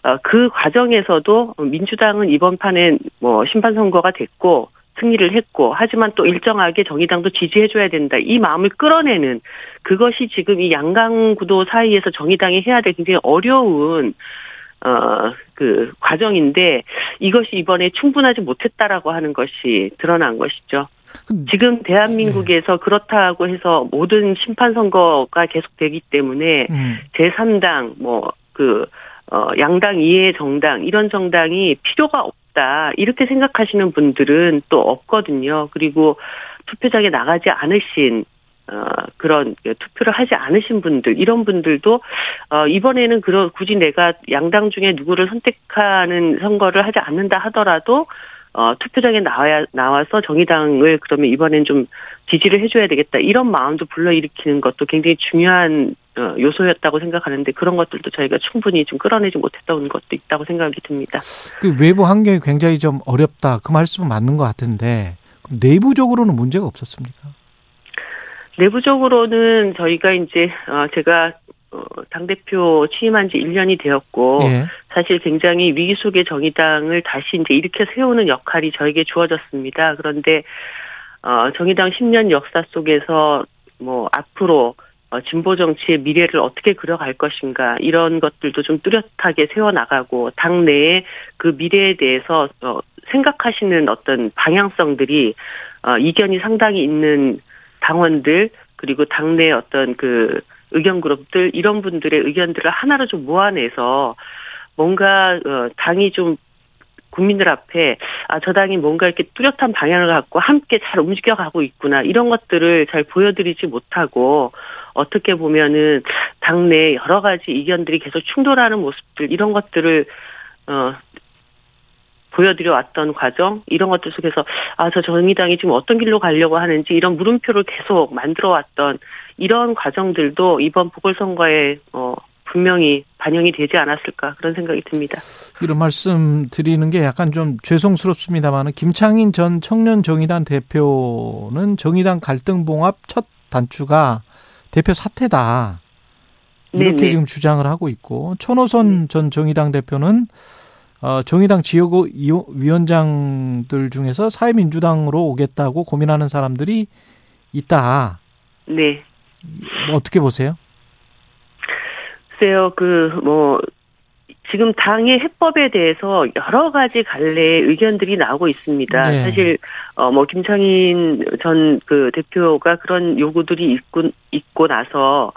어, 그 과정에서도 민주당은 이번 판에 뭐 심판 선거가 됐고, 승리를 했고, 하지만 또 일정하게 정의당도 지지해 줘야 된다. 이 마음을 끌어내는 그것이 지금 이 양강 구도 사이에서 정의당이 해야 될 굉장히 어려운 어, 그 과정인데 이것이 이번에 충분하지 못했다라고 하는 것이 드러난 것이죠. 지금 대한민국에서 그렇다고 해서 모든 심판 선거가 계속되기 때문에 음. 제3당 뭐그 어 양당 이해 정당 이런 정당이 필요가 없다 이렇게 생각하시는 분들은 또 없거든요. 그리고 투표장에 나가지 않으신 어, 그런 투표를 하지 않으신 분들 이런 분들도 어, 이번에는 그런 굳이 내가 양당 중에 누구를 선택하는 선거를 하지 않는다 하더라도 어, 투표장에 나와야 나와서 정의당을 그러면 이번엔 좀 지지를 해줘야 되겠다 이런 마음도 불러일으키는 것도 굉장히 중요한 어, 요소였다고 생각하는데 그런 것들도 저희가 충분히 좀 끌어내지 못했던 것도 있다고 생각이 듭니다. 그 외부 환경이 굉장히 좀 어렵다 그 말씀은 맞는 것 같은데 내부적으로는 문제가 없었습니까? 내부적으로는 저희가 이제 어 제가 어, 당대표 취임한 지 1년이 되었고, 예. 사실 굉장히 위기 속의 정의당을 다시 이제 일으켜 세우는 역할이 저에게 주어졌습니다. 그런데, 어, 정의당 10년 역사 속에서 뭐, 앞으로, 어, 진보 정치의 미래를 어떻게 그려갈 것인가, 이런 것들도 좀 뚜렷하게 세워나가고, 당 내에 그 미래에 대해서, 어, 생각하시는 어떤 방향성들이, 어, 이견이 상당히 있는 당원들 그리고 당내 어떤 그 의견 그룹들 이런 분들의 의견들을 하나로 좀 모아내서 뭔가 어 당이 좀 국민들 앞에 아 저 당이 뭔가 이렇게 뚜렷한 방향을 갖고 함께 잘 움직여 가고 있구나 이런 것들을 잘 보여드리지 못하고 어떻게 보면은 당내 여러 가지 의견들이 계속 충돌하는 모습들 이런 것들을 어 보여드려 왔던 과정 이런 것들 속에서 아 저 정의당이 지금 어떤 길로 가려고 하는지 이런 물음표를 계속 만들어 왔던 이런 과정들도 이번 보궐선거에 어 분명히 반영이 되지 않았을까 그런 생각이 듭니다. 이런 말씀 드리는 게 약간 좀 죄송스럽습니다만은 김창인 전 청년 정의당 대표는 정의당 갈등 봉합 첫 단추가 대표 사퇴다. 이렇게 네네. 지금 주장을 하고 있고 천호선 네. 전 정의당 대표는 어, 정의당 지역 위원장들 중에서 사회민주당으로 오겠다고 고민하는 사람들이 있다. 네. 뭐 어떻게 보세요? 글쎄요, 그, 뭐, 지금 당의 해법에 대해서 여러 가지 갈래의 의견들이 나오고 있습니다. 네. 사실 어뭐 김창인 전 그 대표가 그런 요구들이 있고 있고 나서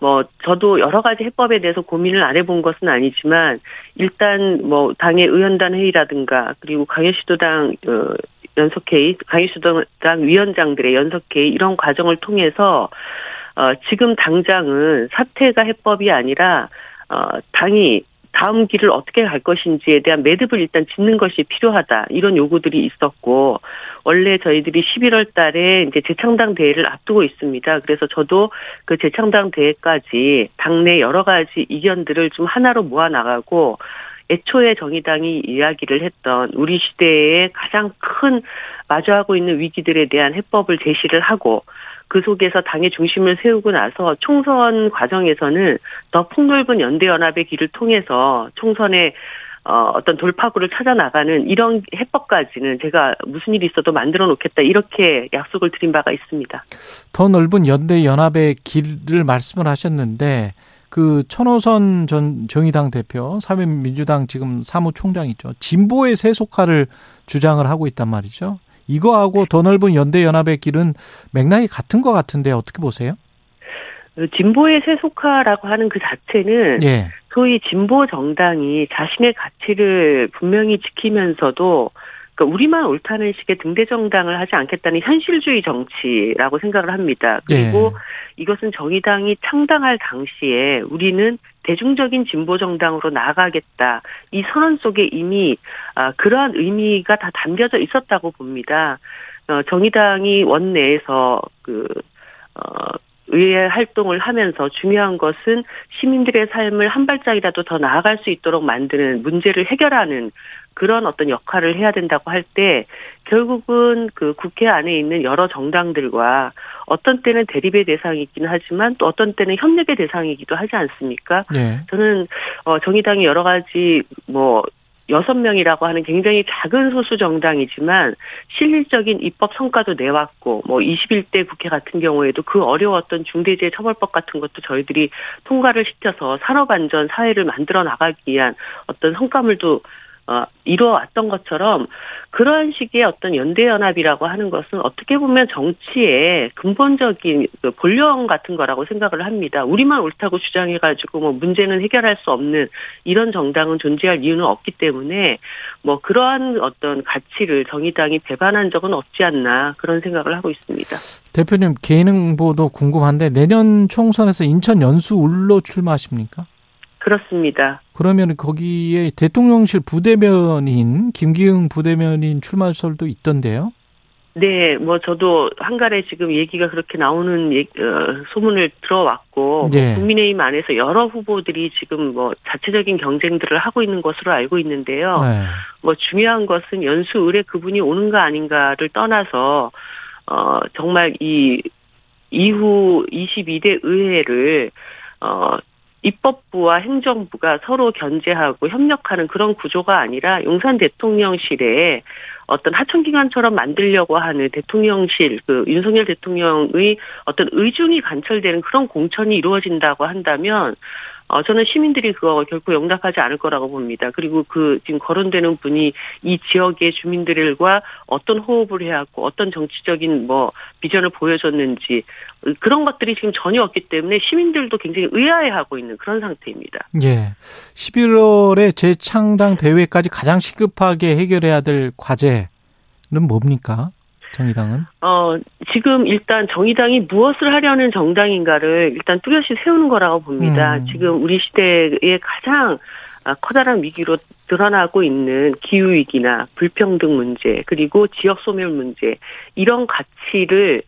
뭐 저도 여러 가지 해법에 대해서 고민을 안 해본 것은 아니지만 일단 뭐 당의 의원단 회의라든가 그리고 강해시도당 어 연석회의, 강해시도당 위원장들의 연석회의 이런 과정을 통해서 어 지금 당장은 사퇴가 해법이 아니라 어 당이 다음 길을 어떻게 갈 것인지에 대한 매듭을 일단 짓는 것이 필요하다. 이런 요구들이 있었고, 원래 저희들이 11월 달에 이제 재창당 대회를 앞두고 있습니다. 그래서 저도 그 재창당 대회까지 당내 여러 가지 이견들을 좀 하나로 모아 나가고, 애초에 정의당이 이야기를 했던 우리 시대의 가장 큰 마주하고 있는 위기들에 대한 해법을 제시를 하고 그 속에서 당의 중심을 세우고 나서 총선 과정에서는 더 폭넓은 연대연합의 길을 통해서 총선에 어, 어떤 돌파구를 찾아 나가는 이런 해법까지는 제가 무슨 일이 있어도 만들어 놓겠다 이렇게 약속을 드린 바가 있습니다. 더 넓은 연대 연합의 길을 말씀을 하셨는데 그 천호선 전 정의당 대표, 사회민주당 지금 사무총장이죠. 진보의 세속화를 주장을 하고 있단 말이죠. 이거하고 더 넓은 연대 연합의 길은 맥락이 같은 것 같은데 어떻게 보세요? 그 진보의 세속화라고 하는 그 자체는 예. 소위 진보 정당이 자신의 가치를 분명히 지키면서도 그러니까 우리만 옳다는 식의 등대 정당을 하지 않겠다는 현실주의 정치라고 생각을 합니다. 그리고 네. 이것은 정의당이 창당할 당시에 우리는 대중적인 진보 정당으로 나아가겠다. 이 선언 속에 이미 아, 그러한 의미가 다 담겨져 있었다고 봅니다. 어, 정의당이 원내에서 그 어, 의회 활동을 하면서 중요한 것은 시민들의 삶을 한 발짝이라도 더 나아갈 수 있도록 만드는 문제를 해결하는 그런 어떤 역할을 해야 된다고 할 때 결국은 그 국회 안에 있는 여러 정당들과 어떤 때는 대립의 대상이긴 하지만 또 어떤 때는 협력의 대상이기도 하지 않습니까? 네. 저는 어 정의당이 여러 가지 뭐 여섯 명이라고 하는 굉장히 작은 소수 정당이지만 실질적인 입법 성과도 내왔고 뭐 21대 국회 같은 경우에도 그 어려웠던 중대재해 처벌법 같은 것도 저희들이 통과를 시켜서 산업 안전 사회를 만들어 나가기 위한 어떤 성과물도 어, 이루어왔던 것처럼 그러한 식의 어떤 연대연합이라고 하는 것은 어떻게 보면 정치의 근본적인 그 본령 같은 거라고 생각을 합니다. 우리만 옳다고 주장해가지고 뭐 문제는 해결할 수 없는 이런 정당은 존재할 이유는 없기 때문에 뭐 그러한 어떤 가치를 정의당이 배반한 적은 없지 않나 그런 생각을 하고 있습니다. 대표님 개인 행보도 궁금한데 내년 총선에서 인천 연수 울로 출마하십니까? 그렇습니다. 그러면 거기에 대통령실 부대변인 김기흥 부대변인 출마설도 있던데요. 네, 뭐 저도 한간에 지금 얘기가 그렇게 나오는 예, 어, 소문을 들어왔고 네. 뭐 국민의힘 안에서 여러 후보들이 지금 뭐 자체적인 경쟁들을 하고 있는 것으로 알고 있는데요. 네. 뭐 중요한 것은 연수 의뢰 그분이 오는가 아닌가를 떠나서 어 정말 이 이후 22대 의회를 어 입법부와 행정부가 서로 견제하고 협력하는 그런 구조가 아니라 용산 대통령실에 어떤 하청기관처럼 만들려고 하는 대통령실 그 윤석열 대통령의 어떤 의중이 관철되는 그런 공천이 이루어진다고 한다면 어, 저는 시민들이 그거 결코 용납하지 않을 거라고 봅니다. 그리고 그 지금 거론되는 분이 이 지역의 주민들과 어떤 호흡을 해왔고 어떤 정치적인 뭐 비전을 보여줬는지 그런 것들이 지금 전혀 없기 때문에 시민들도 굉장히 의아해하고 있는 그런 상태입니다. 예. 11월에 재창당 대회까지 가장 시급하게 해결해야 될 과제는 뭡니까? 정의당은? 어, 지금 일단 정의당이 무엇을 하려는 정당인가를 일단 뚜렷이 세우는 거라고 봅니다. 음. 지금 우리 시대의 가장 아, 커다란 위기로 드러나고 있는 기후위기나 불평등 문제, 그리고 지역 소멸 문제, 이런 가치를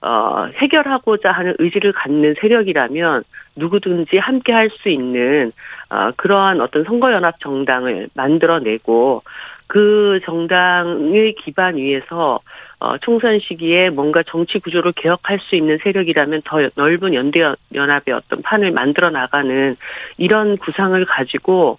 어, 해결하고자 하는 의지를 갖는 세력이라면 누구든지 함께 할 수 있는 어, 그러한 어떤 선거연합 정당을 만들어내고 그 정당의 기반 위에서 어, 총선 시기에 뭔가 정치 구조를 개혁할 수 있는 세력이라면 더 넓은 연대 연합의 어떤 판을 만들어 나가는 이런 구상을 가지고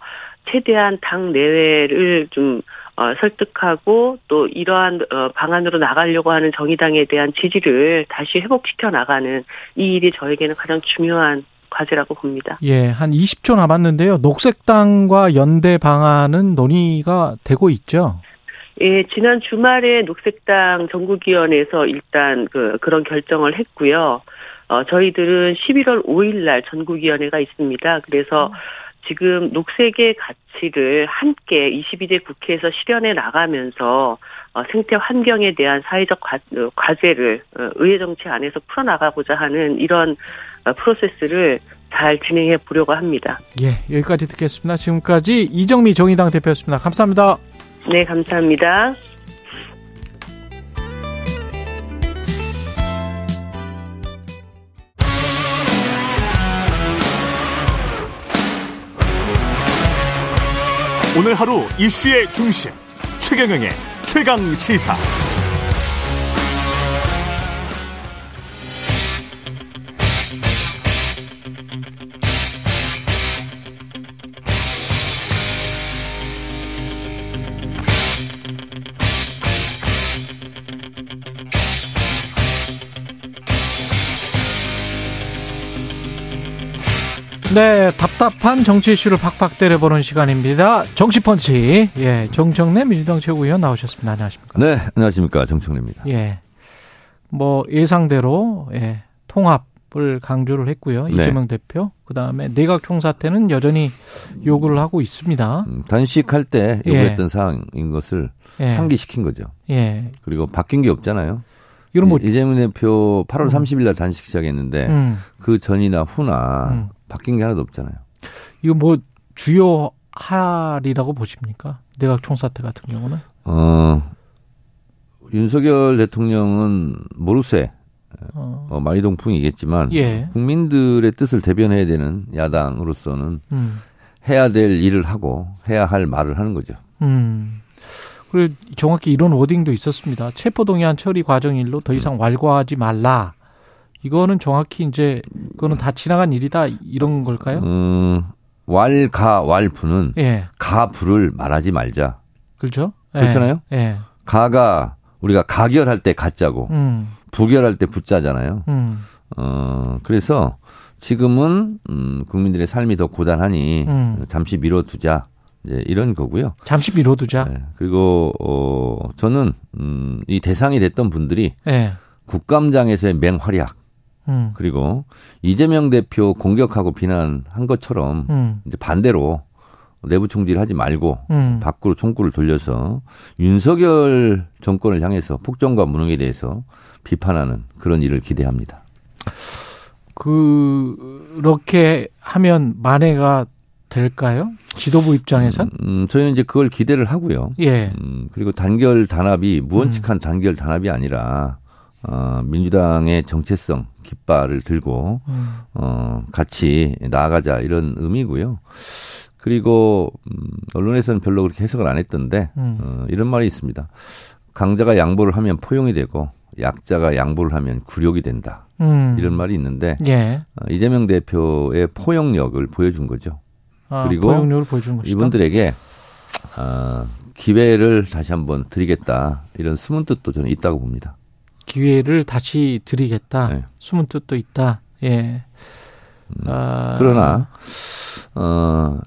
최대한 당 내외를 좀 어, 설득하고 또 이러한 어, 방안으로 나가려고 하는 정의당에 대한 지지를 다시 회복시켜 나가는 이 일이 저에게는 가장 중요한 과제라고 봅니다. 예, 한 20초 남았는데요. 녹색당과 연대 방안은 논의가 되고 있죠? 예, 지난 주말에 녹색당 전국위원회에서 일단 그, 그런 결정을 했고요. 어, 저희들은 11월 5일 날 전국위원회가 있습니다. 그래서 음. 지금 녹색의 가치를 함께 22대 국회에서 실현해 나가면서 어, 생태 환경에 대한 사회적 과, 어, 과제를 어, 의회 정치 안에서 풀어나가고자 하는 이런 어, 프로세스를 잘 진행해 보려고 합니다. 예, 여기까지 듣겠습니다. 지금까지 이정미 정의당 대표였습니다. 감사합니다. 네, 감사합니다. 오늘 하루 이슈의 중심 최경영의 최강 시사. 네, 답답한 정치 이슈를 팍팍 때려보는 시간입니다. 정치펀치. 예, 정청래 민주당 최고위원 나오셨습니다. 안녕하십니까? 네, 안녕하십니까. 정청래입니다. 예. 뭐, 예상대로, 예, 통합을 강조를 했고요. 네. 이재명 대표. 그 다음에 내각 총사태는 여전히 요구를 하고 있습니다. 음, 단식할 때 요구했던 예. 사항인 것을 예. 상기시킨 거죠. 예. 그리고 바뀐 게 없잖아요. 이런 뭐 이재명 대표 8월 음. 30일 날 단식 시작했는데 음. 그 전이나 후나 음. 바뀐 게 하나도 없잖아요. 이거 뭐 주요 할이라고 보십니까? 내각 총사태 같은 경우는? 어, 윤석열 대통령은 모르쇠 어. 어, 마이동풍이겠지만 예. 국민들의 뜻을 대변해야 되는 야당으로서는 음. 해야 될 일을 하고 해야 할 말을 하는 거죠. 음. 그리고 정확히 이런 워딩도 있었습니다. 체포동의안 처리 과정 일로 더 이상 완과하지 말라. 이거는 정확히 이제 그거는 다 지나간 일이다 이런 걸까요? 음, 왈가 왈부는 예. 가부를 말하지 말자. 그렇죠? 예. 그렇잖아요. 예. 가가 우리가 가결할 때 가짜고 음. 부결할 때 부짜잖아요. 음. 어 그래서 지금은 음, 국민들의 삶이 더 고단하니 음. 잠시 미뤄두자. 이제 이런 거고요. 잠시 미뤄두자. 네. 그리고 어 저는 음, 이 대상이 됐던 분들이 네. 국감장에서의 맹활약 음. 그리고 이재명 대표 공격하고 비난한 것처럼 음. 이제 반대로 내부 총질 하지 말고 음. 밖으로 총구를 돌려서 윤석열 정권을 향해서 폭정과 무능에 대해서 비판하는 그런 일을 기대합니다. 그렇게 하면 만회가 될까요? 지도부 입장에선? 음, 음, 저희는 이제 그걸 기대를 하고요. 예. 음, 그리고 단결 단합이 무언칙한 음. 단결 단합이 아니라 어, 민주당의 정체성 깃발을 들고 음. 어, 같이 나아가자 이런 의미고요. 그리고 음, 언론에서는 별로 그렇게 해석을 안 했던데 음. 어, 이런 말이 있습니다. 강자가 양보를 하면 포용이 되고 약자가 양보를 하면 굴욕이 된다. 음. 이런 말이 있는데 예. 어, 이재명 대표의 포용력을 보여준 거죠. 아, 그리고 이분들에게 어, 기회를 다시 한번 드리겠다 이런 숨은 뜻도 저는 있다고 봅니다. 기회를 다시 드리겠다. 네. 숨은 뜻도 있다. 예. 음, 아. 그러나 어,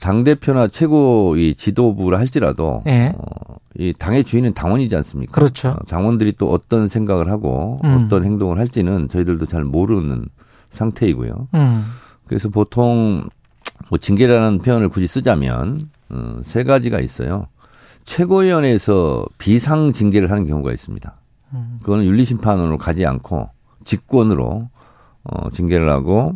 당 대표나 최고 이 지도부를 할지라도 예. 어, 이 당의 주인은 당원이지 않습니까? 그렇죠. 어, 당원들이 또 어떤 생각을 하고 음. 어떤 행동을 할지는 저희들도 잘 모르는 상태이고요. 음. 그래서 보통 뭐 징계라는 표현을 굳이 쓰자면 어, 세 가지가 있어요. 최고위원회에서 비상 징계를 하는 경우가 있습니다. 그거는 윤리심판으로 가지 않고 직권으로 어, 징계를 하고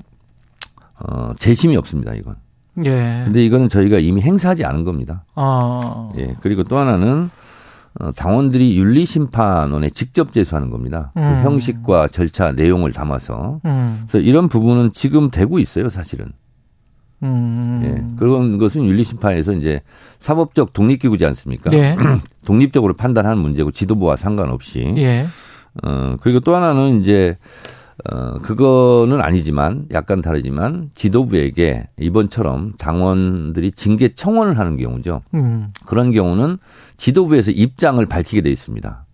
어, 재심이 없습니다. 이건. 예. 근데 이거는 저희가 이미 행사하지 않은 겁니다. 아. 예. 그리고 또 하나는 어, 당원들이 윤리심판원에 직접 제소하는 겁니다. 그 음. 그 형식과 절차 내용을 담아서. 음. 그래서 이런 부분은 지금 되고 있어요, 사실은. 음. 예. 그런 것은 윤리심판에서 이제 사법적 독립기구지 않습니까? 예. 독립적으로 판단하는 문제고 지도부와 상관없이. 예. 어, 그리고 또 하나는 이제 어, 그거는 아니지만 약간 다르지만 지도부에게 이번처럼 당원들이 징계 청원을 하는 경우죠. 음. 그런 경우는 지도부에서 입장을 밝히게 돼 있습니다.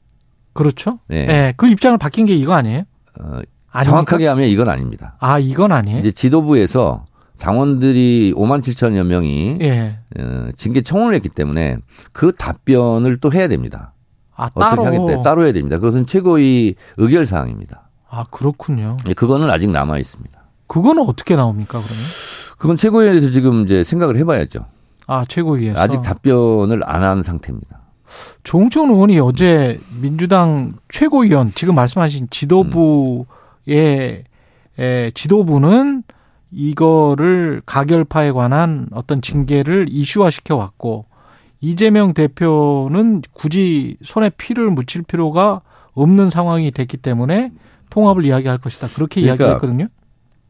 그렇죠. 네. 네. 그 입장을 바뀐 게 이거 아니에요? 어, 정확하게 하면 이건 아닙니다. 아, 이건 아니에요? 이제 지도부에서 당원들이 5만 7천여 명이 예. 어, 징계 청원을 했기 때문에 그 답변을 또 해야 됩니다. 아, 따로 하겠다. 따로 해야 됩니다. 그것은 최고의 의결 사항입니다. 아 그렇군요. 예, 그거는 아직 남아 있습니다. 그거는 어떻게 나옵니까 그러면? 그건 최고위에서 지금 이제 생각을 해 봐야죠. 아 최고위에서 아직 답변을 안 한 상태입니다. 조홍천 의원이 어제 민주당 최고위원 지금 말씀하신 지도부의 음. 에, 지도부는 이거를 가결파에 관한 어떤 징계를 이슈화 시켜 왔고 이재명 대표는 굳이 손에 피를 묻힐 필요가 없는 상황이 됐기 때문에 통합을 이야기할 것이다. 그렇게 그러니까 이야기했거든요.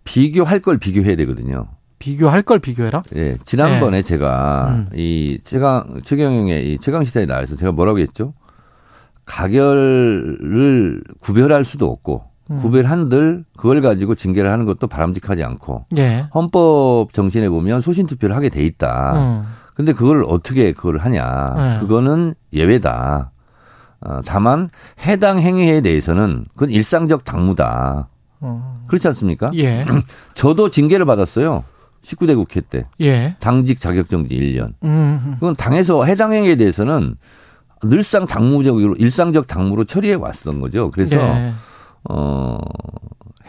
비교할 걸 비교해야 되거든요. 비교할 걸 비교해라? 예. 지난번에 네. 제가 음. 이 최강, 최경영의 이 최강 시대에 나와서 제가 뭐라고 했죠? 가결을 구별할 수도 없고 음. 구별한들 그걸 가지고 징계를 하는 것도 바람직하지 않고 예. 헌법 정신에 보면 소신 투표를 하게 돼 있다. 음. 근데 그걸 어떻게 그걸 하냐? 예. 그거는 예외다. 어, 다만 해당 행위에 대해서는 그건 일상적 당무다. 어. 그렇지 않습니까? 예. 저도 징계를 받았어요. 19대 국회 때. 예. 당직 자격정지 1년. 음. 그건 당에서 해당 행위에 대해서는 늘상 당무적으로 일상적 당무로 처리해 왔던 거죠. 그래서 예. 어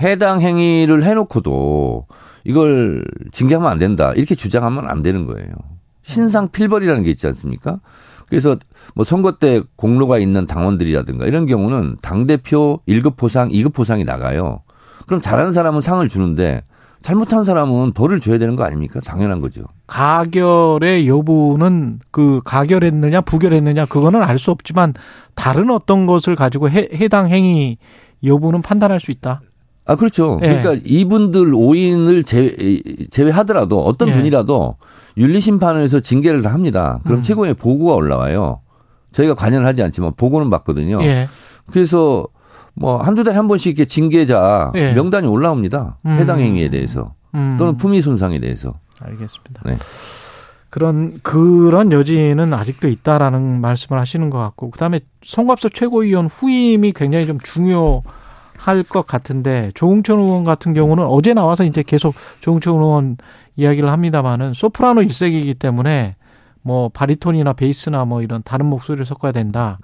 해당 행위를 해놓고도 이걸 징계하면 안 된다 이렇게 주장하면 안 되는 거예요. 신상 필벌이라는 게 있지 않습니까? 그래서 뭐 선거 때 공로가 있는 당원들이라든가 이런 경우는 당 대표 1급 포상, 2급 포상이 나가요. 그럼 잘하는 사람은 상을 주는데 잘못한 사람은 벌을 줘야 되는 거 아닙니까? 당연한 거죠. 가결의 여부는 그 가결했느냐 부결했느냐 그거는 알 수 없지만 다른 어떤 것을 가지고 해, 해당 행위 여부는 판단할 수 있다. 아 그렇죠. 예. 그러니까 이분들 5인을 제외, 제외하더라도 어떤 예. 분이라도 윤리심판원에서 징계를 다 합니다. 그럼 음. 최고의 보고가 올라와요. 저희가 관여를 하지 않지만 보고는 받거든요. 예. 그래서 뭐 한두 달에 한 번씩 이렇게 징계자 예. 명단이 올라옵니다. 음. 해당 행위에 대해서 음. 또는 품위 손상에 대해서. 알겠습니다. 네. 그런 그런 여지는 아직도 있다라는 말씀을 하시는 것 같고 그다음에 송갑석 최고위원 후임이 굉장히 좀 중요할 것 같은데 조홍천 의원 같은 경우는 어제 나와서 이제 계속 조홍천 의원 이야기를 합니다마는 소프라노 일색이기 때문에 뭐 바리톤이나 베이스나 뭐 이런 다른 목소리를 섞어야 된다.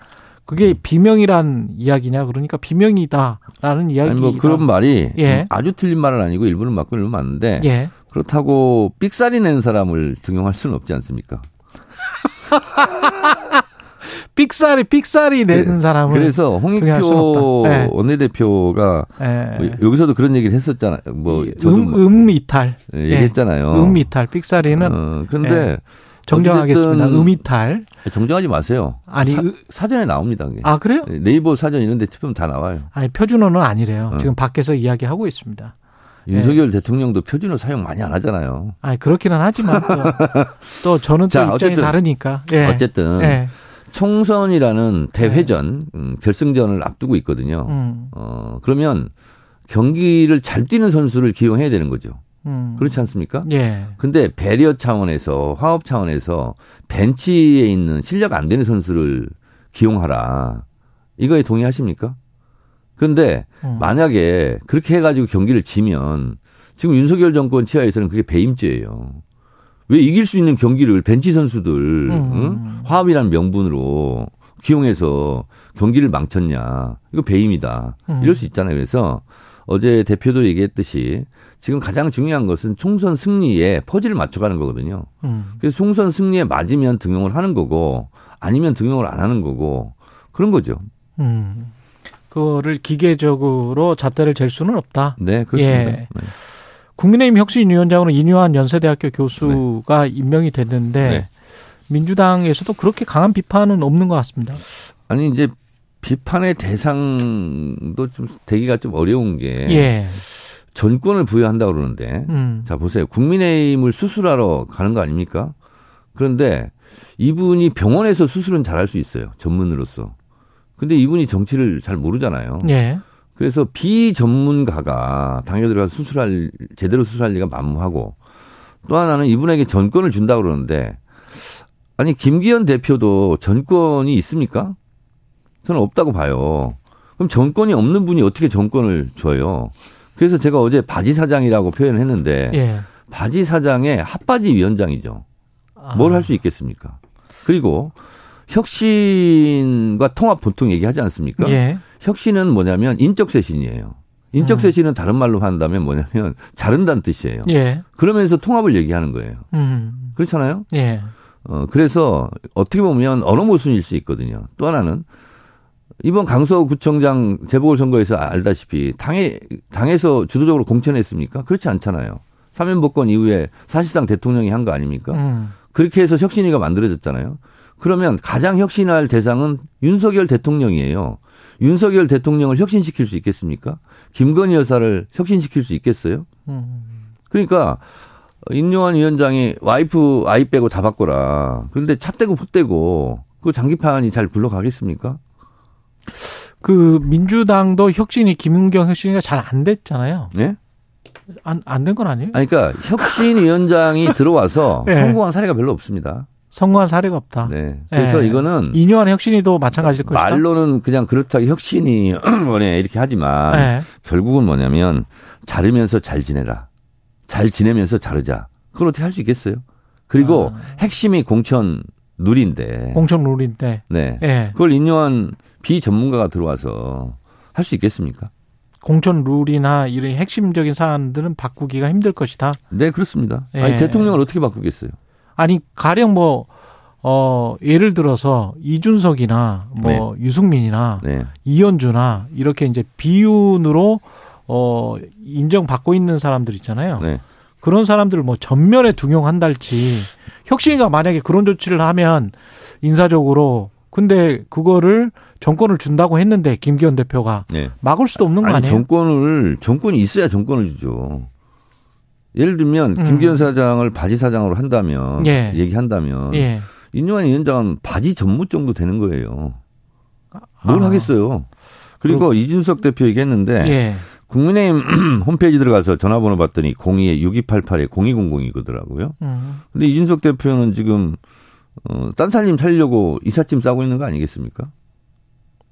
그게 비명이란 이야기냐 그러니까 비명이다라는 이야기. 아니 뭐 그런 말이 예. 아주 틀린 말은 아니고 일부는 맞고 일부는 맞는데 예. 그렇다고 삑사리 낸 사람을 등용할 수는 없지 않습니까? 삑사리 삑사리 내는 네. 사람을 그래서 홍익표 네. 원내대표가 네. 뭐 여기서도 그런 얘기를 했었잖아요. 뭐 음, 뭐 음이탈 네, 얘기했잖아요. 음 이탈 삑사리는 어, 그런데 정정하겠습니다. 음이탈. 정정하지 마세요. 아니 사, 전에 나옵니다. 그게. 아 그래요? 네이버 사전 이런 데 치면 다 나와요. 아니 표준어는 아니래요. 어. 지금 밖에서 이야기하고 있습니다. 윤석열 네. 대통령도 표준어 사용 많이 안 하잖아요. 아 그렇기는 하지만 또, 또 저는 또 자, 입장이 어쨌든, 다르니까. 예. 어쨌든 예. 총선이라는 대회전 예. 음, 결승전을 앞두고 있거든요. 음. 어 그러면 경기를 잘 뛰는 선수를 기용해야 되는 거죠. 음. 그렇지 않습니까? 예. 근데 배리어 차원에서 화업 차원에서 벤치에 있는 실력 안 되는 선수를 기용하라. 이거에 동의하십니까? 그런데 음. 만약에 그렇게 해가지고 경기를 지면 지금 윤석열 정권 치하에서는 그게 배임죄예요. 왜 이길 수 있는 경기를 벤치 선수들 음. 응? 화합이라는 명분으로 기용해서 경기를 망쳤냐? 이거 배임이다. 음. 이럴 수 있잖아요. 그래서 어제 대표도 얘기했듯이 지금 가장 중요한 것은 총선 승리에 퍼즐을 맞춰가는 거거든요. 음. 그래서 총선 승리에 맞으면 등용을 하는 거고 아니면 등용을 안 하는 거고 그런 거죠. 음. 그거를 기계적으로 잣대를 잴 수는 없다. 네, 그렇습니다. 예. 네. 국민의힘 혁신위원장으로 이뇨한 연세대학교 교수가 네. 임명이 됐는데 네. 민주당에서도 그렇게 강한 비판은 없는 것 같습니다. 아니 이제 비판의 대상도 좀 되기가 좀 어려운 게 예. 전권을 부여한다 그러는데 음. 자 보세요 국민의힘을 수술하러 가는 거 아닙니까? 그런데 이분이 병원에서 수술은 잘할 수 있어요 전문으로서. 근데 이분이 정치를 잘 모르잖아요. 예. 그래서 비전문가가 당에 들어가서 수술할 제대로 수술할 리가 만무하고 또 하나는 이분에게 전권을 준다 그러는데 아니 김기현 대표도 전권이 있습니까? 저는 없다고 봐요. 그럼 전권이 없는 분이 어떻게 전권을 줘요? 그래서 제가 어제 바지 사장이라고 표현을 했는데 예. 바지 사장의 핫바지 위원장이죠. 뭘 할수 있겠습니까? 그리고 혁신과 통합 보통 얘기하지 않습니까? 예. 혁신은 뭐냐면 인적 쇄신이에요. 인적 쇄신은 음. 다른 말로 한다면 뭐냐면 자른다는 뜻이에요. 예. 그러면서 통합을 얘기하는 거예요. 음. 그렇잖아요. 예. 어 그래서 어떻게 보면 언어 모순일 수 있거든요. 또 하나는 이번 강서구청장 재보궐선거에서 알다시피 당에 당에서 주도적으로 공천했습니까? 그렇지 않잖아요. 사면복권 이후에 사실상 대통령이 한 거 아닙니까? 음. 그렇게 해서 혁신위가 만들어졌잖아요. 그러면 가장 혁신할 대상은 윤석열 대통령이에요. 윤석열 대통령을 혁신시킬 수 있겠습니까? 김건희 여사를 혁신시킬 수 있겠어요? 그러니까 임요환 위원장이 와이프 아이 빼고 다 바꿔라. 그런데 차 떼고 푹 떼고 그 장기판이 잘 굴러가겠습니까? 그 민주당도 혁신이 김은경 혁신이가 잘 안 됐잖아요. 네? 안안 된 건 아니에요? 아니, 그러니까 혁신 위원장이 들어와서 네. 성공한 사례가 별로 없습니다. 성공한 사례가 없다. 네. 그래서 네. 이거는 이뇨한 혁신이도 마찬가지일 것이다. 말로는 그냥 그렇다고 혁신이 뭐네 이렇게 하지만 네. 결국은 뭐냐면 자르면서 잘 지내라. 잘 지내면서 자르자. 그걸 어떻게 할 수 있겠어요? 그리고 아. 핵심이 공천 룰인데. 공천 룰인데. 네. 네. 그걸 인용한 비전문가가 들어와서 할 수 있겠습니까? 공천 룰이나 이런 핵심적인 사안들은 바꾸기가 힘들 것이다. 네, 그렇습니다. 네. 아니, 대통령을 어떻게 바꾸겠어요? 아니, 가령 뭐, 어, 예를 들어서 이준석이나 뭐 네. 유승민이나 네. 이현주나 이렇게 이제 비윤으로 어, 인정받고 있는 사람들 있잖아요. 네. 그런 사람들을 뭐 전면에 등용한달지 혁신이가 만약에 그런 조치를 하면 인사적으로 근데 그거를 정권을 준다고 했는데 김기현 대표가 네. 막을 수도 없는 거 아니, 아니에요? 정권을 정권이 있어야 정권을 주죠. 예를 들면 음. 김기현 사장을 바지 사장으로 한다면 예. 얘기한다면 예. 인용한 위원장은 바지 전무 정도 되는 거예요. 뭘 아. 하겠어요? 그리고 그, 이준석 대표 얘기했는데 예. 국민의힘 홈페이지 들어가서 전화번호 봤더니 02-6288에 0200이거더라고요. 음. 근데 이준석 대표는 지금 어, 딴 살림 차리려고 이삿짐 싸고 있는 거 아니겠습니까?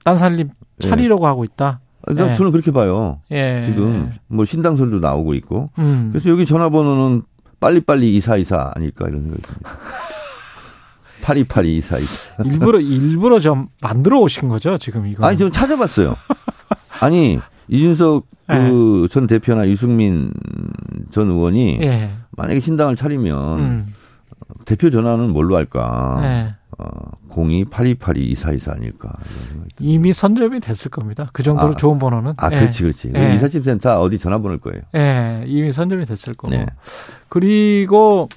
딴 살림 예. 차리려고 네. 하고 있다. 아, 저는 그렇게 봐요. 예. 지금 뭐 신당설도 나오고 있고. 음. 그래서 여기 전화번호는 빨리빨리 이사이사 아닐까 이런 생각이 듭니다. 파리파리 이사이사. 일부러 일부러 좀 만들어 오신 거죠 지금 이거? 아니 좀 찾아봤어요. 아니 이준석 네. 그전 대표나 유승민 전 의원이 예. 만약에 신당을 차리면 음. 대표 전화는 뭘로 할까? 예. 어, 0282822424 아닐까. 이미 선점이 됐을 겁니다. 그 정도로 아, 좋은 번호는. 아, 예. 그렇지, 그렇지. 예. 이사집센터 어디 전화번호일 거예요. 예, 이미 선점이 됐을 거고. 네. 그리고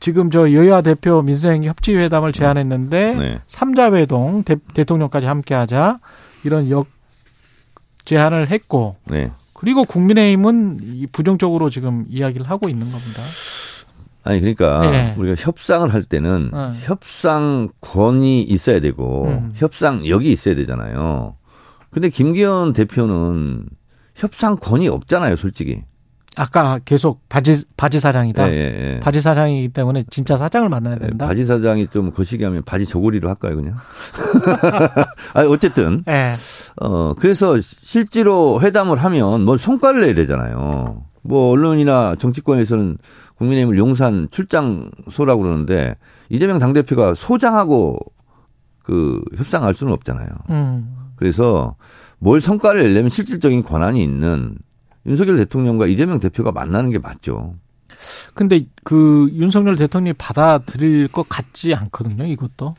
지금 저 여야 대표 민생 협치회담을 제안했는데 네. 3자 회동 대, 통령까지 함께 하자. 이런 역 제안을 했고. 네. 그리고 국민의힘은 부정적으로 지금 이야기를 하고 있는 겁니다. 아니 그러니까 네. 우리가 협상을 할 때는 네. 협상권이 있어야 되고 음. 협상력이 있어야 되잖아요. 근데 김기현 대표는 협상권이 없잖아요, 솔직히. 아까 계속 바지 바지 사장이다. 예, 예, 예. 바지 사장이기 때문에 진짜 사장을 만나야 예, 된다. 바지 사장이 좀 거시기 하면 바지 저고리로 할까요, 그냥? 아니 어쨌든. 예. 어 그래서 실제로 회담을 하면 뭐 성과를 내야 되잖아요. 뭐 언론이나 정치권에서는 국민의힘을 용산 출장소라고 그러는데 이재명 당 대표가 소장하고 그 협상할 수는 없잖아요. 음. 그래서 뭘 성과를 내려면 실질적인 권한이 있는 윤석열 대통령과 이재명 대표가 만나는 게 맞죠. 근데 그 윤석열 대통령이 받아들일 것 같지 않거든요, 이것도.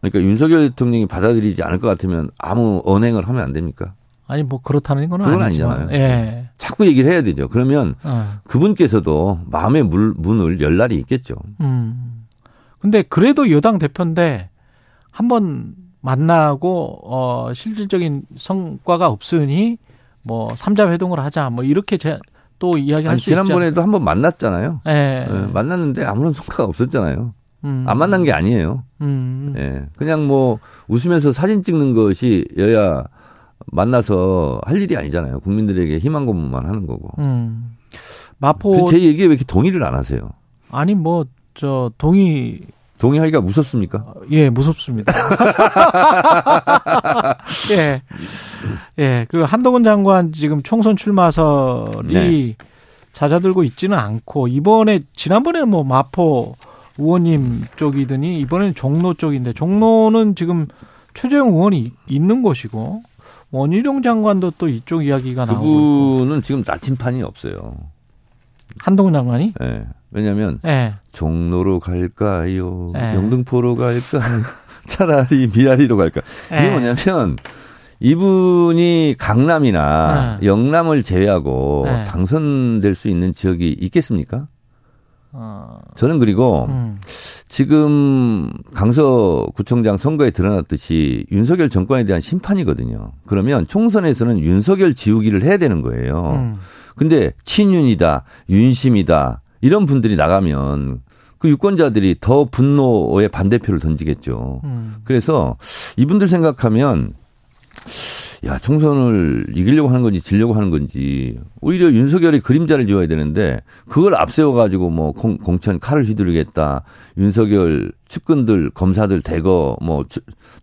그러니까 윤석열 대통령이 받아들이지 않을 것 같으면 아무 언행을 하면 안 됩니까? 아니 뭐 그렇다는 건 그건 아니지만. 아니잖아요. 예. 자꾸 얘기를 해야 되죠. 그러면 어. 그분께서도 마음의 물, 문을 열 날이 있겠죠. 음. 근데 그래도 여당 대표인데 한번 만나고 어 실질적인 성과가 없으니 뭐 삼자 회동을 하자 뭐 이렇게 제, 또 이야기할 수 있죠. 지난번에도 한번 만났잖아요. 예. 네, 만났는데 아무런 성과가 없었잖아요. 음. 안 만난 게 아니에요. 음. 예. 그냥 뭐 웃으면서 사진 찍는 것이 여야 만나서 할 일이 아니잖아요. 국민들에게 희망 고문만 하는 거고. 음. 마포 그제 얘기에 왜 이렇게 동의를 안 하세요? 아니 뭐 저 동의 동의하기가 무섭습니까? 어, 예, 무섭습니다. 예. 예, 그 한동훈 장관 지금 총선 출마설이 네. 잦아들고 있지는 않고 이번에 지난번에는 뭐 마포 의원님 쪽이더니 이번에는 종로 쪽인데 종로는 지금 최재형 의원이 있는 곳이고 원희룡 장관도 또 이쪽 이야기가 나오고 그분은 지금 나침판이 없어요. 한동훈 장관이? 네. 왜냐하면 네. 종로로 갈까요? 네. 영등포로 갈까요? 차라리 미아리로 갈까? 이게 네. 뭐냐면 이분이 강남이나 네. 영남을 제외하고 네. 당선될 수 있는 지역이 있겠습니까? 어. 저는 그리고 음. 지금 강서구청장 선거에 드러났듯이 윤석열 정권에 대한 심판이거든요. 그러면 총선에서는 윤석열 지우기를 해야 되는 거예요. 음. 근데 친윤이다, 윤심이다 이런 분들이 나가면 그 유권자들이 더 분노의 반대표를 던지겠죠. 음. 그래서 이분들 생각하면 야, 총선을 이기려고 하는 건지 지려고 하는 건지 오히려 윤석열이 그림자를 지어야 되는데 그걸 앞세워 가지고 뭐 공, 공천 칼을 휘두르겠다. 윤석열 측근들 검사들 대거 뭐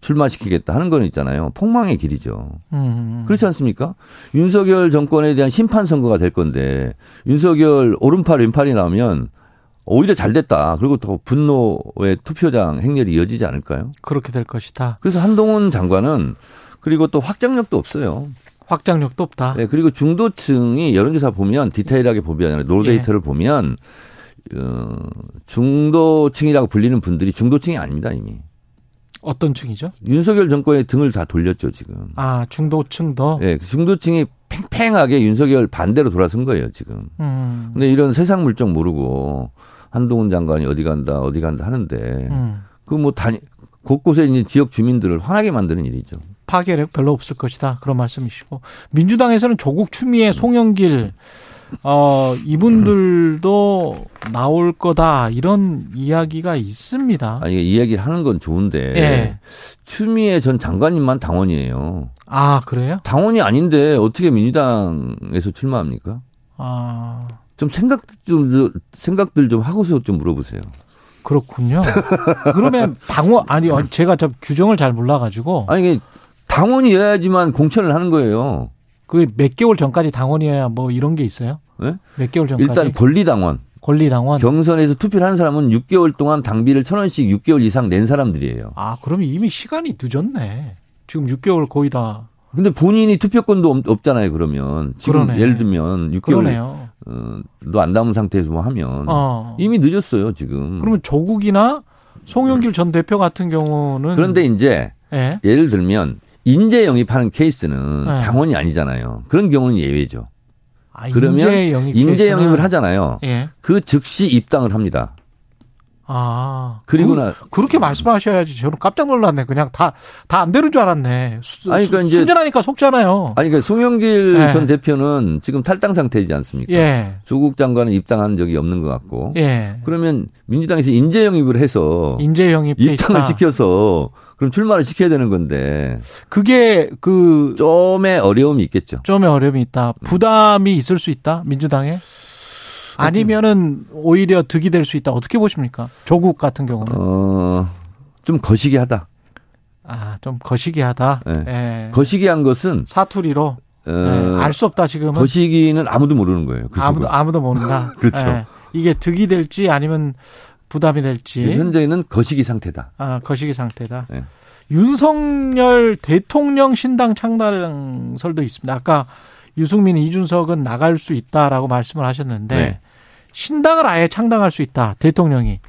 출마시키겠다 하는 건 있잖아요. 폭망의 길이죠. 음. 그렇지 않습니까? 윤석열 정권에 대한 심판 선거가 될 건데 윤석열 오른팔 왼팔이 나오면 오히려 잘 됐다. 그리고 더 분노의 투표장 행렬이 이어지지 않을까요? 그렇게 될 것이다. 그래서 한동훈 장관은 그리고 또 확장력도 없어요. 확장력도 없다. 네, 그리고 중도층이 여론조사 보면 디테일하게 보면 노르데이터를 예. 보면 어, 중도층이라고 불리는 분들이 중도층이 아닙니다 이미. 어떤 층이죠? 윤석열 정권의 등을 다 돌렸죠 지금. 아 중도층도. 네, 중도층이 팽팽하게 윤석열 반대로 돌아선 거예요 지금. 음. 근데 이런 세상 물정 모르고 한동훈 장관이 어디 간다 어디 간다 하는데 음. 그뭐 다 곳곳에 있는 지역 주민들을 화나게 만드는 일이죠. 파괴력 별로 없을 것이다. 그런 말씀이시고 민주당에서는 조국 추미애 송영길 어 이분들도 나올 거다 이런 이야기가 있습니다. 아니 이야기를 하는 건 좋은데 예. 추미애 전 장관님만 당원이에요. 아 그래요? 당원이 아닌데 어떻게 민주당에서 출마합니까? 아. 좀 생각 좀 생각들 좀 하고서 좀 물어보세요. 그렇군요. 그러면 당원 아니 제가 저 규정을 잘 몰라가지고 아니 당원이어야지만 공천을 하는 거예요. 그몇 개월 전까지 당원이어야 뭐 이런 게 있어요? 네? 몇 개월 전까지? 일단 권리당원. 권리당원. 경선에서 투표를 하는 사람은 6개월 동안 당비를 천 원씩 6개월 이상 낸 사람들이에요. 아, 그러면 이미 시간이 늦었네. 지금 6개월 거의 다. 근데 본인이 투표권도 없, 잖아요 그러면. 지금 그러네. 예를 들면 6개월 어, 너안 담은 상태에서 뭐 하면 어. 이미 늦었어요, 지금. 그러면 조국이나 송영길 전 대표 같은 경우는 그런데 이제 예? 예를 들면 인재 영입하는 케이스는 네. 당원이 아니잖아요. 그런 경우는 예외죠. 아, 그러면 인재, 영입 인재 영입을 하잖아요. 예. 그 즉시 입당을 합니다. 아. 그리고 나 그렇게 말씀하셔야지. 저는 깜짝 놀랐네. 그냥 다 다 안 되는 줄 알았네. 수, 아니 그러니까 이제 순전하니까 속잖아요. 아니 그러니까 송영길 예. 전 대표는 지금 탈당 상태이지 않습니까? 예. 조국 장관은 입당한 적이 없는 것 같고. 예. 그러면 민주당에서 인재 영입을 해서 인재 영입 입당을 시켜서 그럼 출마를 시켜야 되는 건데. 그게 그 좀의 어려움이 있겠죠. 좀의 어려움이 있다. 부담이 있을 수 있다. 민주당에. 아니면은 오히려 득이 될 수 있다. 어떻게 보십니까? 조국 같은 경우는. 어, 좀 거시기하다. 아, 좀 거시기하다. 네. 예. 거시기한 것은 사투리로 어, 예. 알수 없다 지금은. 거시기는 아무도 모르는 거예요. 그 아무도 아무도 모른다. 그렇죠. 예. 이게 득이 될지 아니면 부담이 될지. 현재는 거시기 상태다. 아, 거시기 상태다. 네. 윤석열 대통령 신당 창당설도 있습니다. 아까 유승민, 이준석은 나갈 수 있다라고 말씀을 하셨는데 네. 신당을 아예 창당할 수 있다. 대통령이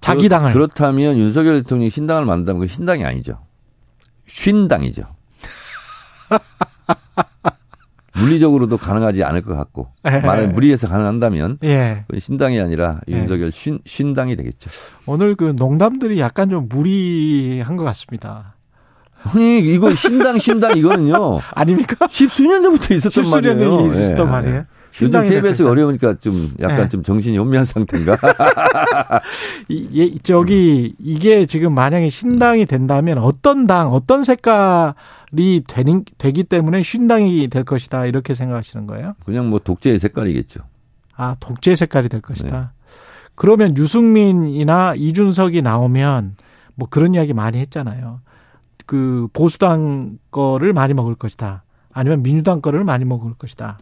자기 당을 그렇다면 윤석열 대통령이 신당을 만든다면 그 신당이 아니죠. 쉰당이죠. 물리적으로도 가능하지 않을 것 같고 예. 만약 무리해서 가능한다면 예. 신당이 아니라 예. 윤석열 쉰, 쉰당이 되겠죠. 오늘 그 농담들이 약간 좀 무리한 것 같습니다. 아니 이거 신당 신당 이거는요. 아닙니까? 십수년 전부터 있었던 말이에요. 십수년 있었던 예. 말이에요. 요즘 KBS 가 어려우니까 좀 약간 네. 좀 정신이 혼미한 상태인가? 이, 저기 이게 지금 만약에 신당이 된다면 어떤 당, 어떤 색깔 이 되는, 되기 때문에 쉰당이 될 것이다 이렇게 생각하시는 거예요? 그냥 뭐 독재의 색깔이겠죠. 아 독재의 색깔이 될 것이다. 네. 그러면 유승민이나 이준석이 나오면 뭐 그런 이야기 많이 했잖아요. 그 보수당 거를 많이 먹을 것이다. 아니면 민주당 거를 많이 먹을 것이다.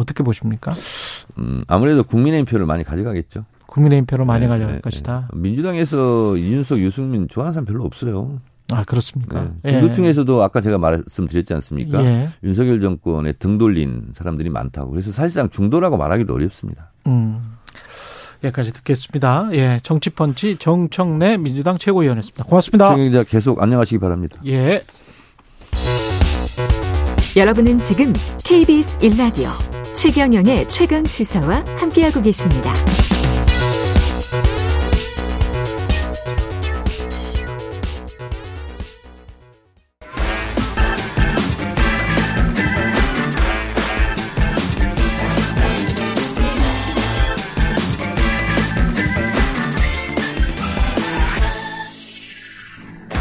어떻게 보십니까? 음, 아무래도 국민의힘 표를 많이 가져가겠죠. 국민의힘 표를 많이 네, 가져갈 네, 것이다. 네. 민주당에서 이준석, 유승민 좋아하는 사람 별로 없어요. 아 그렇습니까? 네. 중도층에서도 예. 아까 제가 말씀드렸지 않습니까? 예. 윤석열 정권에 등 돌린 사람들이 많다고. 그래서 사실상 중도라고 말하기도 어렵습니다. 음. 여기까지 듣겠습니다. 예, 정치펀치 정청래 민주당 최고위원이었습니다. 고맙습니다. 최경자 계속 안녕하시기 바랍니다. 예. 여러분은 지금 KBS 1라디오 최경영의 최강 시사와 함께하고 계십니다.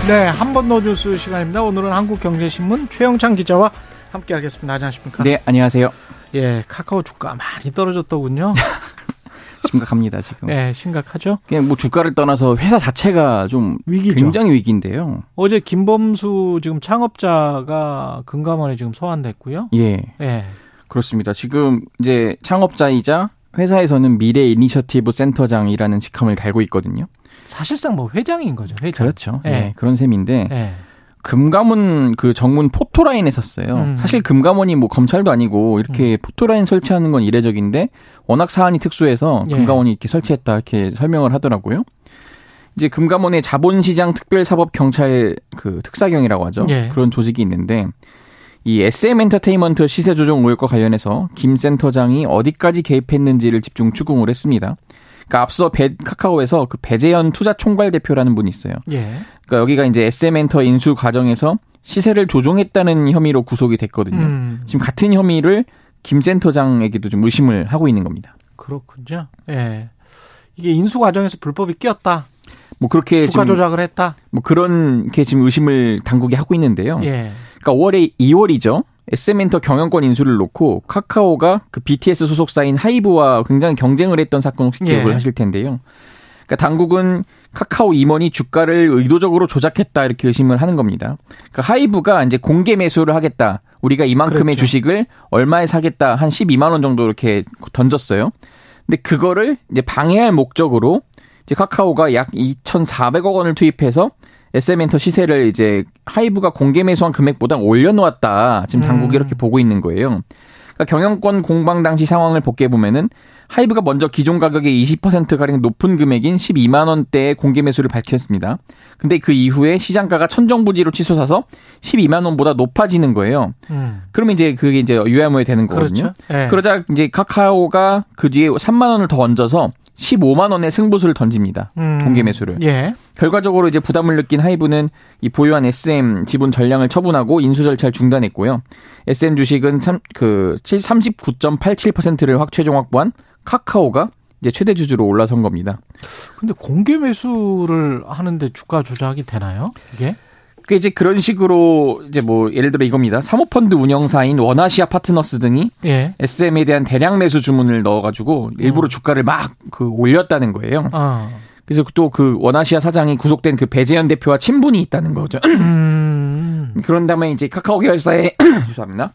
네, 한 번 더 뉴스 시간입니다. 오늘은 한국경제신문 최영창 기자와 함께하겠습니다. 안녕하십니까? 네, 안녕하세요. 예, 카카오 주가 많이 떨어졌더군요. 심각합니다 지금. 네, 심각하죠. 그냥 뭐 주가를 떠나서 회사 자체가 좀 위기죠. 굉장히 위기인데요. 어제 김범수 지금 창업자가 금감원에 지금 소환됐고요. 예. 예. 그렇습니다. 지금 이제 창업자이자 회사에서는 미래 이니셔티브 센터장이라는 직함을 달고 있거든요. 사실상 뭐 회장인 거죠. 회장. 그렇죠. 예. 네, 그런 셈인데 예. 금감원 그 정문 포토라인에 섰어요. 음. 사실 금감원이 뭐 검찰도 아니고 이렇게 음. 포토라인 설치하는 건 이례적인데 워낙 사안이 특수해서 예. 금감원이 이렇게 설치했다 이렇게 설명을 하더라고요. 이제 금감원의 자본시장 특별사법 경찰 그 특사경이라고 하죠. 예. 그런 조직이 있는데 이 SM 엔터테인먼트 시세 조정 의혹과 관련해서 김 센터장이 어디까지 개입했는지를 집중 추궁을 했습니다. 그러니까 앞서 배, 카카오에서 그 배재현 투자 총괄 대표라는 분이 있어요. 예. 그러니까 여기가 이제 SM엔터 인수 과정에서 시세를 조종했다는 혐의로 구속이 됐거든요. 음. 지금 같은 혐의를 김 센터장에게도 좀 의심을 하고 있는 겁니다. 그렇군요. 예. 이게 인수 과정에서 불법이 끼었다. 뭐 그렇게 주가 조작을 했다. 뭐 그런 게 지금 의심을 당국이 하고 있는데요. 예. 그러니까 5월에 2월이죠. SM엔터 경영권 인수를 놓고 카카오가 그 BTS 소속사인 하이브와 굉장히 경쟁을 했던 사건 혹시 기억을 예. 하실 텐데요. 그러니까 당국은 카카오 임원이 주가를 의도적으로 조작했다 이렇게 의심을 하는 겁니다. 그러니까 하이브가 이제 공개 매수를 하겠다. 우리가 이만큼의 그렇죠. 주식을 얼마에 사겠다 한 12만 원 정도 이렇게 던졌어요. 근데 그거를 이제 방해할 목적으로 이제 카카오가 약 2,400억 원을 투입해서 SM엔터 시세를 이제 하이브가 공개 매수한 금액보다 올려놓았다. 지금 당국이 음. 이렇게 보고 있는 거예요. 그러니까 경영권 공방 당시 상황을 복기해 보면은 하이브가 먼저 기존 가격의 20% 가량 높은 금액인 12만 원대의 공개 매수를 밝혔습니다. 근데 그 이후에 시장가가 천정부지로 치솟아서 12만 원보다 높아지는 거예요. 음. 그러면 이제 그게 이제 유야무에 되는 거거든요. 그렇죠. 네. 그러자 이제 카카오가 그 뒤에 3만 원을 더 얹어서 15만 원의 승부수를 던집니다. 음. 공개 매수를. 예. 결과적으로 이제 부담을 느낀 하이브는 이 보유한 SM 지분 전량을 처분하고 인수 절차를 중단했고요. SM 주식은 참, 그 39.87%를 확 최종 확보한 카카오가 이제 최대 주주로 올라선 겁니다. 근데 공개 매수를 하는데 주가 조작이 되나요? 이게? 그 이제 그런 식으로 이제 뭐 예를 들어 이겁니다. 사모펀드 운영사인 원아시아 파트너스 등이 예. SM에 대한 대량 매수 주문을 넣어가지고 일부러 어. 주가를 막 그 올렸다는 거예요. 어. 그래서 또 그 원아시아 사장이 구속된 그 배재현 대표와 친분이 있다는 거죠. 음. 그런 다음에 이제 카카오 계열사에 죄송합니다.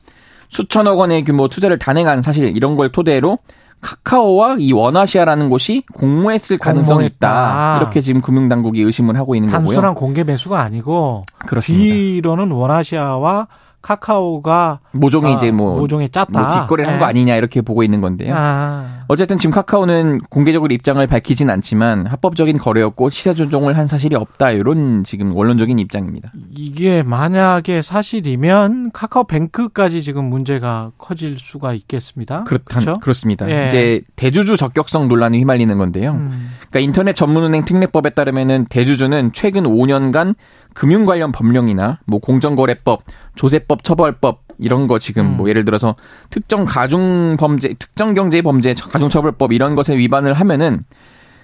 수천억 원의 규모 투자를 단행한 사실 이런 걸 토대로 카카오와 이 원아시아라는 곳이 공모했을 가능성이 있다. 이렇게 지금 금융당국이 의심을 하고 있는 단순한 거고요. 단순한 공개 매수가 아니고 그렇습니다. 뒤로는 원아시아와 카카오가 모종이 아, 이제 뭐 모종에 짰다. 뭐 뒷거래를 한거 네. 아니냐 이렇게 보고 있는 건데요. 아. 어쨌든 지금 카카오는 공개적으로 입장을 밝히진 않지만 합법적인 거래였고 시세 조종을 한 사실이 없다 이런 지금 원론적인 입장입니다. 이게 만약에 사실이면 카카오뱅크까지 지금 문제가 커질 수가 있겠습니다. 그렇다, 그렇죠? 그렇습니다. 예. 이제 대주주 적격성 논란이 휘말리는 건데요. 음. 그러니까 인터넷 전문은행 특례법에 따르면은 대주주는 최근 5년간 금융 관련 법령이나 뭐 공정거래법, 조세법, 처벌법 이런 거 지금 음. 뭐 예를 들어서 특정 가중 범죄, 특정 경제 범죄 가중 처벌법 이런 것에 위반을 하면은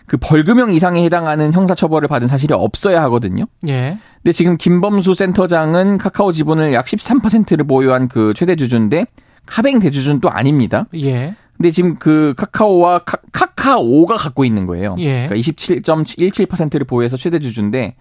그 벌금형 이상에 해당하는 형사 처벌을 받은 사실이 없어야 하거든요. 예. 근데 지금 김범수 센터장은 카카오 지분을 약 13%를 보유한 그 최대 주주인데 카뱅 대주주는 또 아닙니다. 예. 근데 지금 그 카카오와 카, 카오가 갖고 있는 거예요. 예. 그러니까 27.17%를 보유해서 최대 주주인데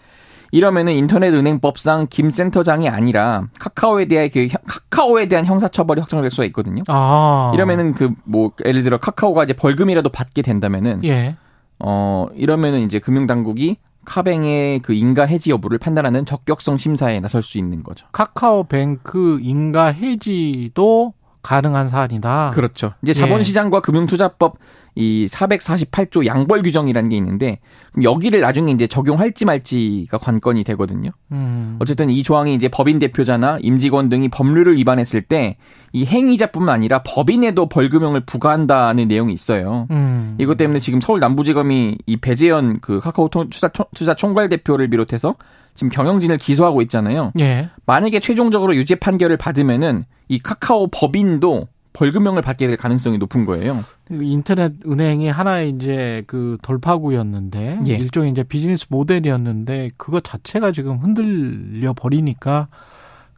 이러면은 인터넷 은행법상 김 센터장이 아니라 카카오에 대한 그 카카오에 대한 형사처벌이 확정될 수가 있거든요. 아. 이러면은 그 뭐 예를 들어 카카오가 이제 벌금이라도 받게 된다면은 예. 어 이러면은 이제 금융당국이 카뱅의 그 인가 해지 여부를 판단하는 적격성 심사에 나설 수 있는 거죠. 카카오뱅크 인가 해지도 가능한 사안이다. 그렇죠. 이제 자본시장과 예. 금융투자법 이 448조 양벌 규정이라는 게 있는데 여기를 나중에 이제 적용할지 말지가 관건이 되거든요. 음. 어쨌든 이 조항이 이제 법인 대표자나 임직원 등이 법률을 위반했을 때 이 행위자뿐만 아니라 법인에도 벌금형을 부과한다는 내용이 있어요. 음. 이것 때문에 지금 서울 남부지검이 이 배재현 그 카카오 투자, 투자 총괄 대표를 비롯해서 지금 경영진을 기소하고 있잖아요. 예. 만약에 최종적으로 유죄 판결을 받으면은 이 카카오 법인도 벌금형을 받게 될 가능성이 높은 거예요. 인터넷 은행이 하나의 이제 그 돌파구였는데 예. 일종의 이제 비즈니스 모델이었는데 그것 자체가 지금 흔들려 버리니까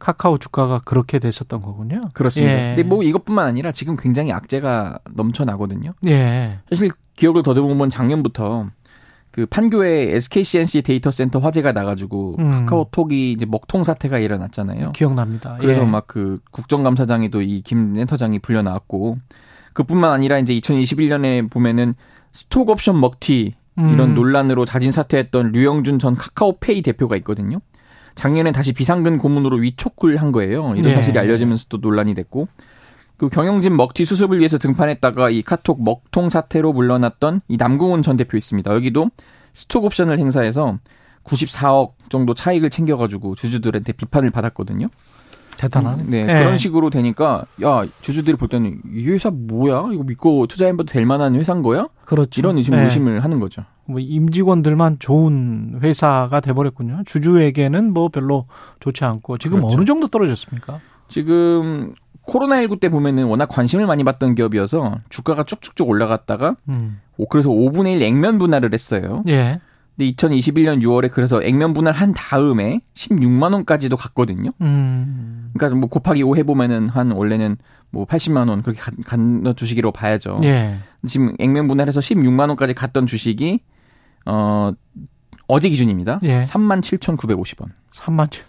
카카오 주가가 그렇게 됐었던 거군요. 그렇습니다. 예. 근데 뭐 이것뿐만 아니라 지금 굉장히 악재가 넘쳐나거든요. 예. 사실 기억을 더듬으면 작년부터 그 판교에 SK C&C 데이터 센터 화재가 나가지고 음. 카카오톡이 이제 먹통 사태가 일어났잖아요. 기억납니다. 그래서 예. 막 그 국정감사장에도 이 김 센터장이 불려 나왔고 그뿐만 아니라 이제 2021년에 보면은 스톡 옵션 먹튀 이런 음. 논란으로 자진 사퇴했던 류영준 전 카카오페이 대표가 있거든요. 작년에 다시 비상근 고문으로 위촉을 한 거예요. 이런 네. 사실이 알려지면서 또 논란이 됐고 그 경영진 먹튀 수습을 위해서 등판했다가 이 카톡 먹통 사태로 물러났던 이 남궁훈 전 대표 있습니다. 여기도 스톡 옵션을 행사해서 94억 정도 차익을 챙겨가지고 주주들한테 비판을 받았거든요. 대단하네. 네, 네, 그런 식으로 되니까 야 주주들이 볼 때는 이 회사 뭐야? 이거 믿고 투자해봐도 될 만한 회사인 거야? 그렇죠. 이런 의심 네. 의심을 하는 거죠. 뭐 임직원들만 좋은 회사가 돼버렸군요. 주주에게는 뭐 별로 좋지 않고 지금 그렇죠. 어느 정도 떨어졌습니까? 지금 코로나19 때 보면은 워낙 관심을 많이 받던 기업이어서 주가가 쭉쭉쭉 올라갔다가 음. 그래서 5분의 1 액면 분할을 했어요. 예. 근데 2021년 6월에 그래서 액면 분할 한 다음에 16만 원까지도 갔거든요. 음. 그러니까 뭐 곱하기 5 해보면은 한 원래는 뭐 80만 원 그렇게 간 주식이라고 봐야죠. 예. 지금 액면 분할해서 16만 원까지 갔던 주식이 어 어제 기준입니다. 예. 3만 7,950원. 3만 7.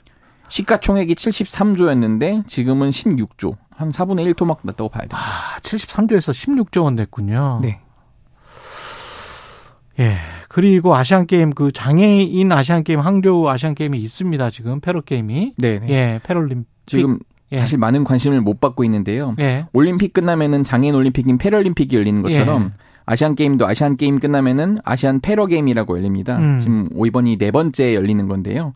시가총액이 73조였는데 지금은 16조. 한 4분의 1 토막 났다고 봐야 돼요. 아, 73조에서 16조 원 됐군요. 네. 예. 그리고 아시안 게임 그 장애인 아시안 게임 항저우 아시안 게임이 있습니다. 지금 패러 게임이. 네. 네. 예. 패럴림픽 지금 예. 사실 많은 관심을 못 받고 있는데요. 예. 올림픽 끝나면은 장애인 올림픽인 패럴림픽이 열리는 것처럼 예. 아시안 게임도 아시안 게임 끝나면은 아시안 패러 게임이라고 열립니다. 음. 지금 이번이 네 번째 열리는 건데요.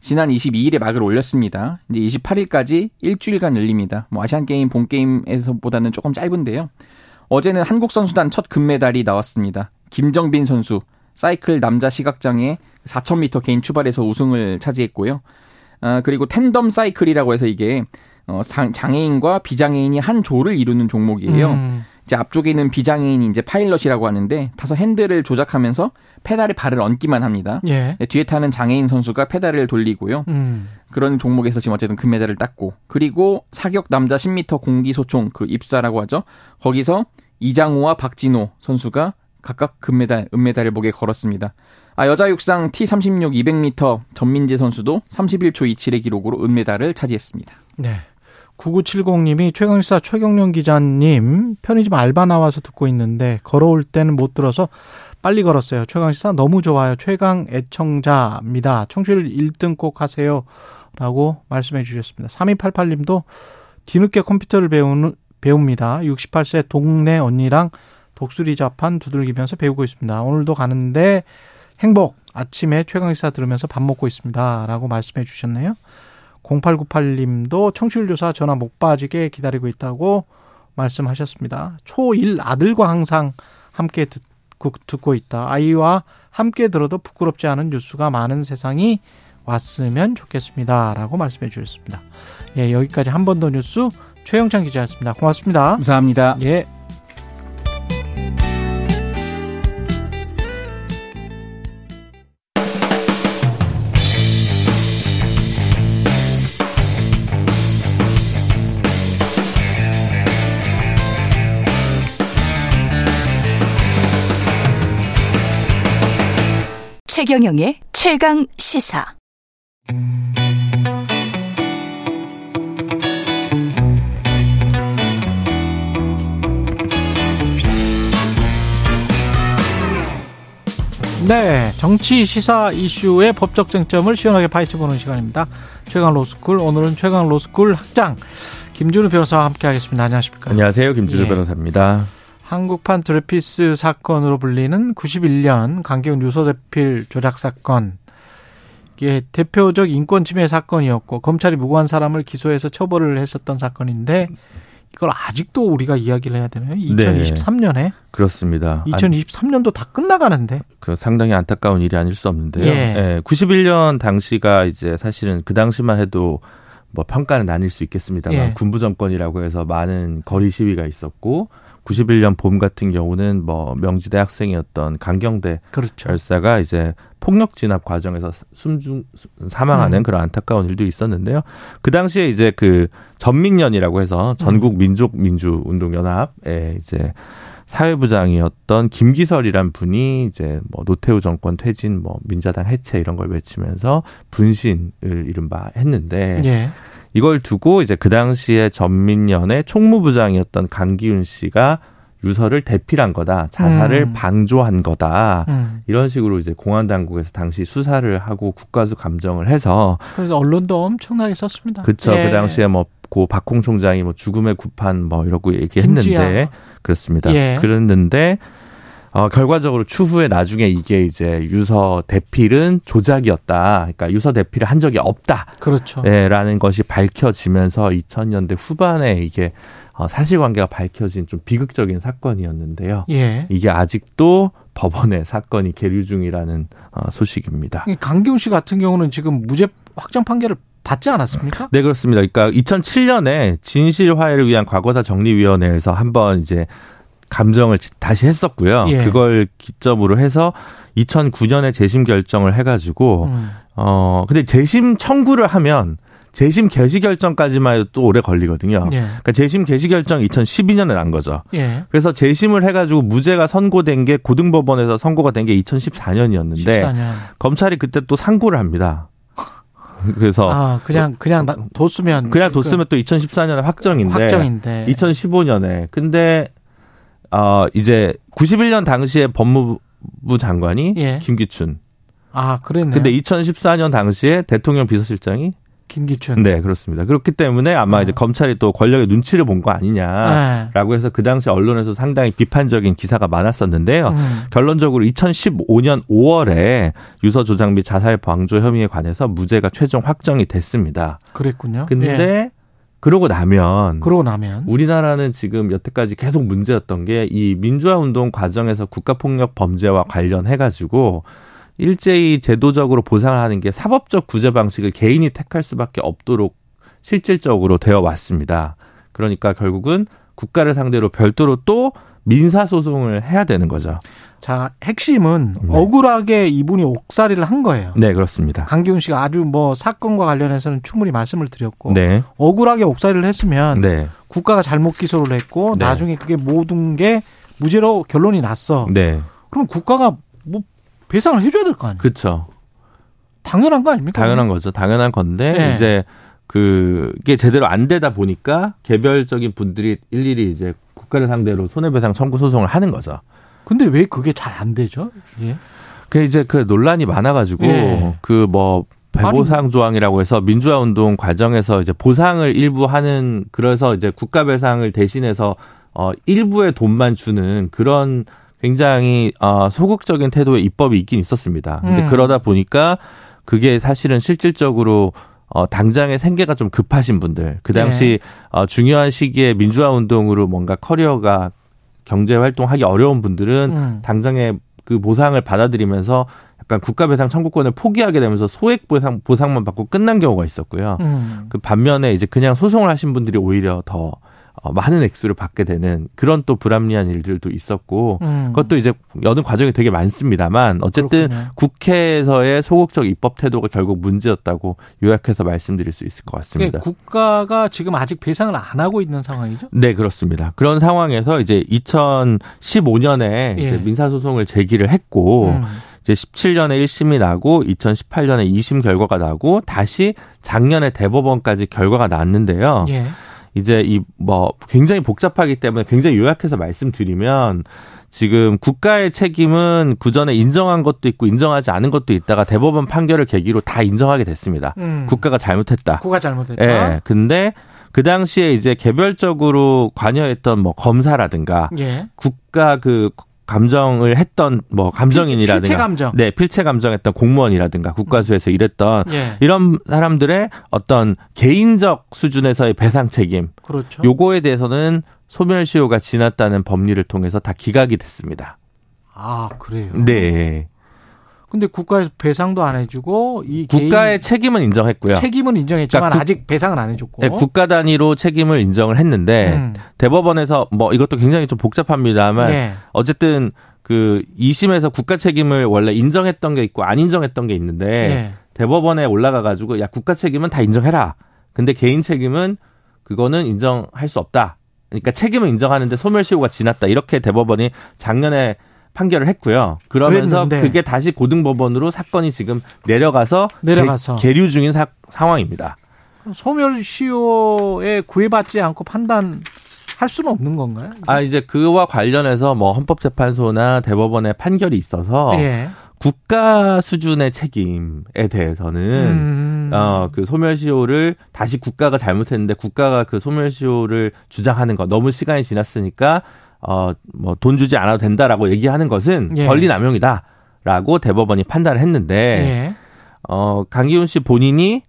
지난 22일에 막을 올렸습니다. 이제 28일까지 일주일간 열립니다. 뭐 아시안 게임 본 게임에서보다는 조금 짧은데요. 어제는 한국 선수단 첫 금메달이 나왔습니다. 김정빈 선수 사이클 남자 시각장애 4,000m 개인 출발에서 우승을 차지했고요. 아, 그리고 텐덤 사이클이라고 해서 이게 어, 장애인과 비장애인이 한 조를 이루는 종목이에요. 음. 이제 앞쪽에 있는 비장애인이 이제 파일럿이라고 하는데 타서 핸들을 조작하면서 페달에 발을 얹기만 합니다. 예. 네, 뒤에 타는 장애인 선수가 페달을 돌리고요. 음. 그런 종목에서 지금 어쨌든 금메달을 땄고 그리고 사격 남자 10m 공기 소총 그 입사라고 하죠. 거기서 이장우와 박진호 선수가 각각 금메달, 은메달을 목에 걸었습니다. 아, 여자 육상 T36 200m 전민재 선수도 31초 27의 기록으로 은메달을 차지했습니다. 네. 9970님이 최강시사 최경련 기자님 편의점 알바 나와서 듣고 있는데 걸어올 때는 못 들어서 빨리 걸었어요. 최강시사 너무 좋아요. 최강 애청자입니다. 청취율 1등 꼭 하세요. 라고 말씀해 주셨습니다. 3288님도 뒤늦게 컴퓨터를 배우는, 배웁니다. 68세 동네 언니랑 독수리 자판 두들기면서 배우고 있습니다. 오늘도 가는데 행복 아침에 최강시사 들으면서 밥 먹고 있습니다. 라고 말씀해 주셨네요. 0898님도 청취율 조사 전화 못 빠지게 기다리고 있다고 말씀하셨습니다. 초1 아들과 항상 함께 듣고, 듣고 있다. 아이와 함께 들어도 부끄럽지 않은 뉴스가 많은 세상이 왔으면 좋겠습니다. 라고 말씀해 주셨습니다. 예, 여기까지 한 번 더 뉴스 최영창 기자였습니다. 고맙습니다. 감사합니다. 예. 최경영의 최강 시사. 네, 정치 시사 이슈의 법적 쟁점을 시원하게 파헤쳐 보는 시간입니다. 최강 로스쿨 오늘은 최강 로스쿨 학장 김준우 변호사와 함께하겠습니다. 안녕하십니까? 안녕하세요, 김준우 예. 변호사입니다. 한국판 드레피스 사건으로 불리는 91년 강기훈 유서대필 조작 사건. 이게 대표적 인권 침해 사건이었고 검찰이 무고한 사람을 기소해서 처벌을 했었던 사건인데 이걸 아직도 우리가 이야기를 해야 되나요? 2023년에? 네, 그렇습니다. 2023년도 다 끝나가는데. 그 상당히 안타까운 일이 아닐 수 없는데요. 예. 예, 91년 당시가 이제 사실은 그 당시만 해도 뭐 평가는 나뉠 수 있겠습니다만 예. 군부 정권이라고 해서 많은 거리 시위가 있었고 91년 봄 같은 경우는 뭐 명지대 학생이었던 강경대 그렇죠. 열사가 이제 폭력 진압 과정에서 숨중 사망하는 음. 그런 안타까운 일도 있었는데요. 그 당시에 이제 그 전민련이라고 해서 전국 음. 민족 민주 운동 연합에 이제 사회부장이었던 김기설이란 분이 이제 뭐 노태우 정권 퇴진, 뭐 민자당 해체 이런 걸 외치면서 분신을 이른바 했는데 예. 이걸 두고 이제 그 당시에 전민련의 총무부장이었던 강기훈 씨가 유서를 대필한 거다, 자살을 음. 방조한 거다 음. 이런 식으로 이제 공안 당국에서 당시 수사를 하고 국가수 감정을 해서 그래서 언론도 엄청나게 썼습니다. 그렇죠. 예. 그 당시에 뭐고 박홍 총장이 뭐 죽음의 구판 뭐 이러고 얘기했는데 김지아. 그렇습니다. 예. 그랬는데 어, 결과적으로 추후에 나중에 이게 이제 유서 대필은 조작이었다. 그러니까 유서 대필을 한 적이 없다. 그렇죠. 네, 라는 것이 밝혀지면서 2000년대 후반에 이게 어, 사실관계가 밝혀진 좀 비극적인 사건이었는데요. 예. 이게 아직도 법원의 사건이 계류 중이라는 어, 소식입니다. 강기훈 씨 같은 경우는 지금 무죄 확정 판결을 받지 않았습니까? 네, 그렇습니다. 그러니까 2007년에 진실 화해를 위한 과거사 정리위원회에서 한번 이제 감정을 다시 했었고요. 예. 그걸 기점으로 해서 2009년에 재심 결정을 해가지고 음. 어 근데 재심 청구를 하면 재심 개시 결정까지만 해도 또 오래 걸리거든요. 예. 그러니까 재심 개시 결정 2012년에 난 거죠. 예. 그래서 재심을 해가지고 무죄가 선고된 게 고등법원에서 선고가 된 게 2014년이었는데 14년. 검찰이 그때 또 상고를 합니다. 그래서 아, 그냥 그냥 뒀으면 그냥 뒀으면 또 2014년에 확정인데 확정인데 2015년에 근데 어 이제 91년 당시에 법무부 장관이 예. 김기춘 아, 그랬네. 근데 2014년 당시에 대통령 비서실장이 김기춘. 네, 그렇습니다. 그렇기 때문에 아마 어. 이제 검찰이 또 권력의 눈치를 본 거 아니냐라고 네. 해서 그 당시 언론에서 상당히 비판적인 기사가 많았었는데요. 음. 결론적으로 2015년 5월에 유서 조작 및 자살 방조 혐의에 관해서 무죄가 최종 확정이 됐습니다. 그랬군요. 근데 예. 그러고 나면 그러고 나면 우리나라는 지금 여태까지 계속 문제였던 게 이 민주화 운동 과정에서 국가 폭력 범죄와 관련해 가지고 일제히 제도적으로 보상을 하는 게 사법적 구제 방식을 개인이 택할 수밖에 없도록 실질적으로 되어 왔습니다. 그러니까 결국은 국가를 상대로 별도로 또 민사 소송을 해야 되는 거죠. 자, 핵심은 네. 억울하게 이분이 옥살이를 한 거예요. 네, 그렇습니다. 강기훈 씨가 아주 뭐 사건과 관련해서는 충분히 말씀을 드렸고 네. 억울하게 옥살이를 했으면 네. 국가가 잘못 기소를 했고 네. 나중에 그게 모든 게 무죄로 결론이 났어. 네. 그럼 국가가 뭐 배상을 해줘야 될 거 아니에요. 그렇죠. 당연한 거 아닙니까? 당연한 거죠. 당연한 건데 네. 이제 그게 제대로 안 되다 보니까 개별적인 분들이 일일이 이제 국가를 상대로 손해배상 청구 소송을 하는 거죠. 근데 왜 그게 잘 안 되죠? 예. 그 이제 그 논란이 많아가지고 예. 그뭐 배보상 조항이라고 해서 민주화 운동 과정에서 이제 보상을 일부 하는 그래서 이제 국가 배상을 대신해서 어 일부의 돈만 주는 그런 굉장히 어, 소극적인 태도의 입법이 있긴 있었습니다. 근데 음. 그러다 보니까 그게 사실은 실질적으로 어, 당장의 생계가 좀 급하신 분들, 그 당시 네. 어, 중요한 시기에 민주화 운동으로 뭔가 커리어가 경제 활동하기 어려운 분들은 음. 당장의 그 보상을 받아들이면서 약간 국가 배상 청구권을 포기하게 되면서 소액 보상 보상만 받고 끝난 경우가 있었고요. 음. 그 반면에 이제 그냥 소송을 하신 분들이 오히려 더 어, 많은 액수를 받게 되는 그런 또 불합리한 일들도 있었고 음. 그것도 이제 여는 과정이 되게 많습니다만 어쨌든 그렇군요. 국회에서의 소극적 입법 태도가 결국 문제였다고 요약해서 말씀드릴 수 있을 것 같습니다. 국가가 지금 아직 배상을 안 하고 있는 상황이죠? 네, 그렇습니다. 그런 상황에서 이제 2015년에 예. 이제 민사소송을 제기를 했고 음. 이제 17년에 1심이 나고 2018년에 2심 결과가 나고 다시 작년에 대법원까지 결과가 났는데요. 예. 이제 이 뭐 굉장히 복잡하기 때문에 굉장히 요약해서 말씀드리면 지금 국가의 책임은 그 전에 인정한 것도 있고 인정하지 않은 것도 있다가 대법원 판결을 계기로 다 인정하게 됐습니다. 음. 국가가 잘못했다. 국가 잘못했다. 예. 근데 그 당시에 이제 개별적으로 관여했던 뭐 검사라든가 예. 국가 그 감정을 했던 뭐 감정인이라든가 필체 감정. 네 필체 감정했던 공무원이라든가 국가수에서 일했던 예. 이런 사람들의 어떤 개인적 수준에서의 배상 책임 그렇죠. 요거에 대해서는 소멸시효가 지났다는 법리를 통해서 다 기각이 됐습니다. 아 그래요. 네. 근데 국가에서 배상도 안 해주고 이 국가의 책임은 인정했고요. 책임은 인정했지만 그러니까 아직 배상은 안 해줬고. 네, 국가 단위로 책임을 인정을 했는데 음. 대법원에서 뭐 이것도 굉장히 좀 복잡합니다만 네. 어쨌든 그 2심에서 국가 책임을 원래 인정했던 게 있고 안 인정했던 게 있는데 네. 대법원에 올라가 가지고 야 국가 책임은 다 인정해라. 근데 개인 책임은 그거는 인정할 수 없다. 그러니까 책임을 인정하는데 소멸시효가 지났다. 이렇게 대법원이 작년에 판결을 했고요. 그러면서 그랬는데. 그게 다시 고등법원으로 사건이 지금 내려가서, 내려가서. 개, 계류 중인 사, 상황입니다. 소멸시효에 구애받지 않고 판단 할 수는 없는 건가요? 아 이제 그와 관련해서 뭐 헌법재판소나 대법원의 판결이 있어서 예. 국가 수준의 책임에 대해서는 음. 어그 소멸시효를 다시 국가가 잘못했는데 국가가 그 소멸시효를 주장하는 거 너무 시간이 지났으니까 어 뭐 돈 주지 않아도 된다라고 얘기하는 것은 예. 권리 남용이다라고 대법원이 판단을 했는데 예. 어 강기훈 씨 본인이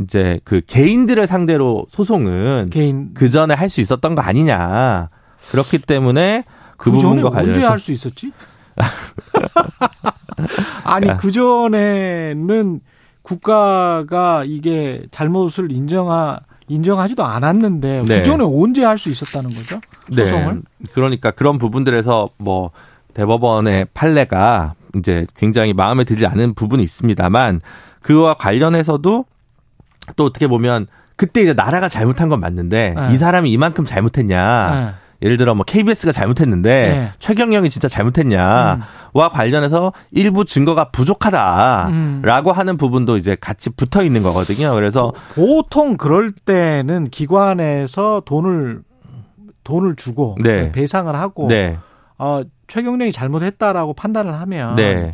이제 그 개인들을 상대로 소송은 개인 그 전에 할 수 있었던 거 아니냐. 그렇기 때문에 그, 그 부분과 관련해서 언제 할 수 있었지? 아니 그 전에는 국가가 이게 잘못을 인정하 인정하지도 않았는데 네. 그 전에 언제 할 수 있었다는 거죠? 네. 소송을? 네. 그러니까 그런 부분들에서 뭐 대법원의 판례가 이제 굉장히 마음에 들지 않은 부분이 있습니다만 그와 관련해서도 또 어떻게 보면 그때 이제 나라가 잘못한 건 맞는데 네. 이 사람이 이만큼 잘못했냐. 네. 예를 들어 뭐 KBS가 잘못했는데 네. 최경영이 진짜 잘못했냐와 음. 관련해서 일부 증거가 부족하다라고 음. 하는 부분도 이제 같이 붙어 있는 거거든요. 그래서 보통 그럴 때는 기관에서 돈을 돈을 주고 네. 배상을 하고 네. 어, 최경영이 잘못했다라고 판단을 하면 네.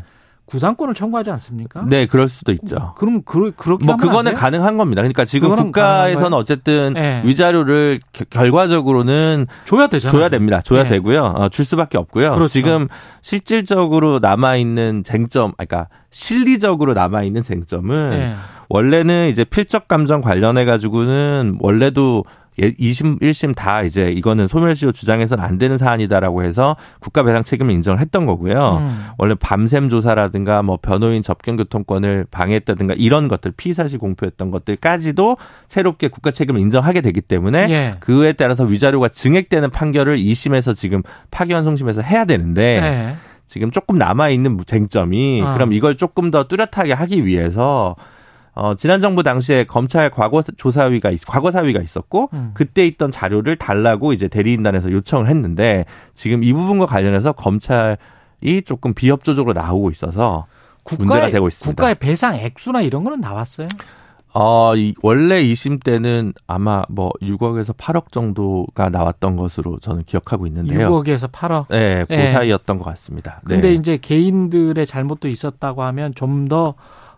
구상권을 청구하지 않습니까? 네, 그럴 수도 있죠. 그럼 그, 그렇게 뭐 그거는 가능한 겁니다. 그러니까 지금 국가에서는 어쨌든 네. 위자료를 결과적으로는 줘야 되잖아요. 줘야 됩니다. 줘야 네. 되고요. 어, 줄 수밖에 없고요. 그렇죠. 지금 실질적으로 남아 있는 쟁점, 그러니까 실리적으로 남아 있는 쟁점은 네. 원래는 이제 필적 감정 관련해 가지고는 원래도 2심, 예, 1심 다 이제 이거는 소멸시효 주장해서는 안 되는 사안이다라고 해서 국가 배상 책임을 인정을 했던 거고요. 음. 원래 밤샘 조사라든가 뭐 변호인 접견 교통권을 방해했다든가 이런 것들 피의 사실 공표했던 것들까지도 새롭게 국가 책임을 인정하게 되기 때문에 예. 그에 따라서 위자료가 증액되는 판결을 2심에서 지금 파기환송심에서 해야 되는데 예. 지금 조금 남아 있는 쟁점이 어. 그럼 이걸 조금 더 뚜렷하게 하기 위해서 어, 지난 정부 당시에 검찰 과거 조사위가 있, 과거 사위가 있었고 음. 그때 있던 자료를 달라고 이제 대리인단에서 요청을 했는데 지금 이 부분과 관련해서 검찰이 조금 비협조적으로 나오고 있어서 국가의, 문제가 되고 있습니다. 국가의 배상 액수나 이런 거는 나왔어요? 어, 이, 원래 2심 때는 아마 뭐 6억에서 8억 정도가 나왔던 것으로 저는 기억하고 있는데요. 6억에서 8억? 네, 그 네. 사이였던 것 같습니다. 근데 네. 이제 개인들의 잘못도 있었다고 하면 좀 더,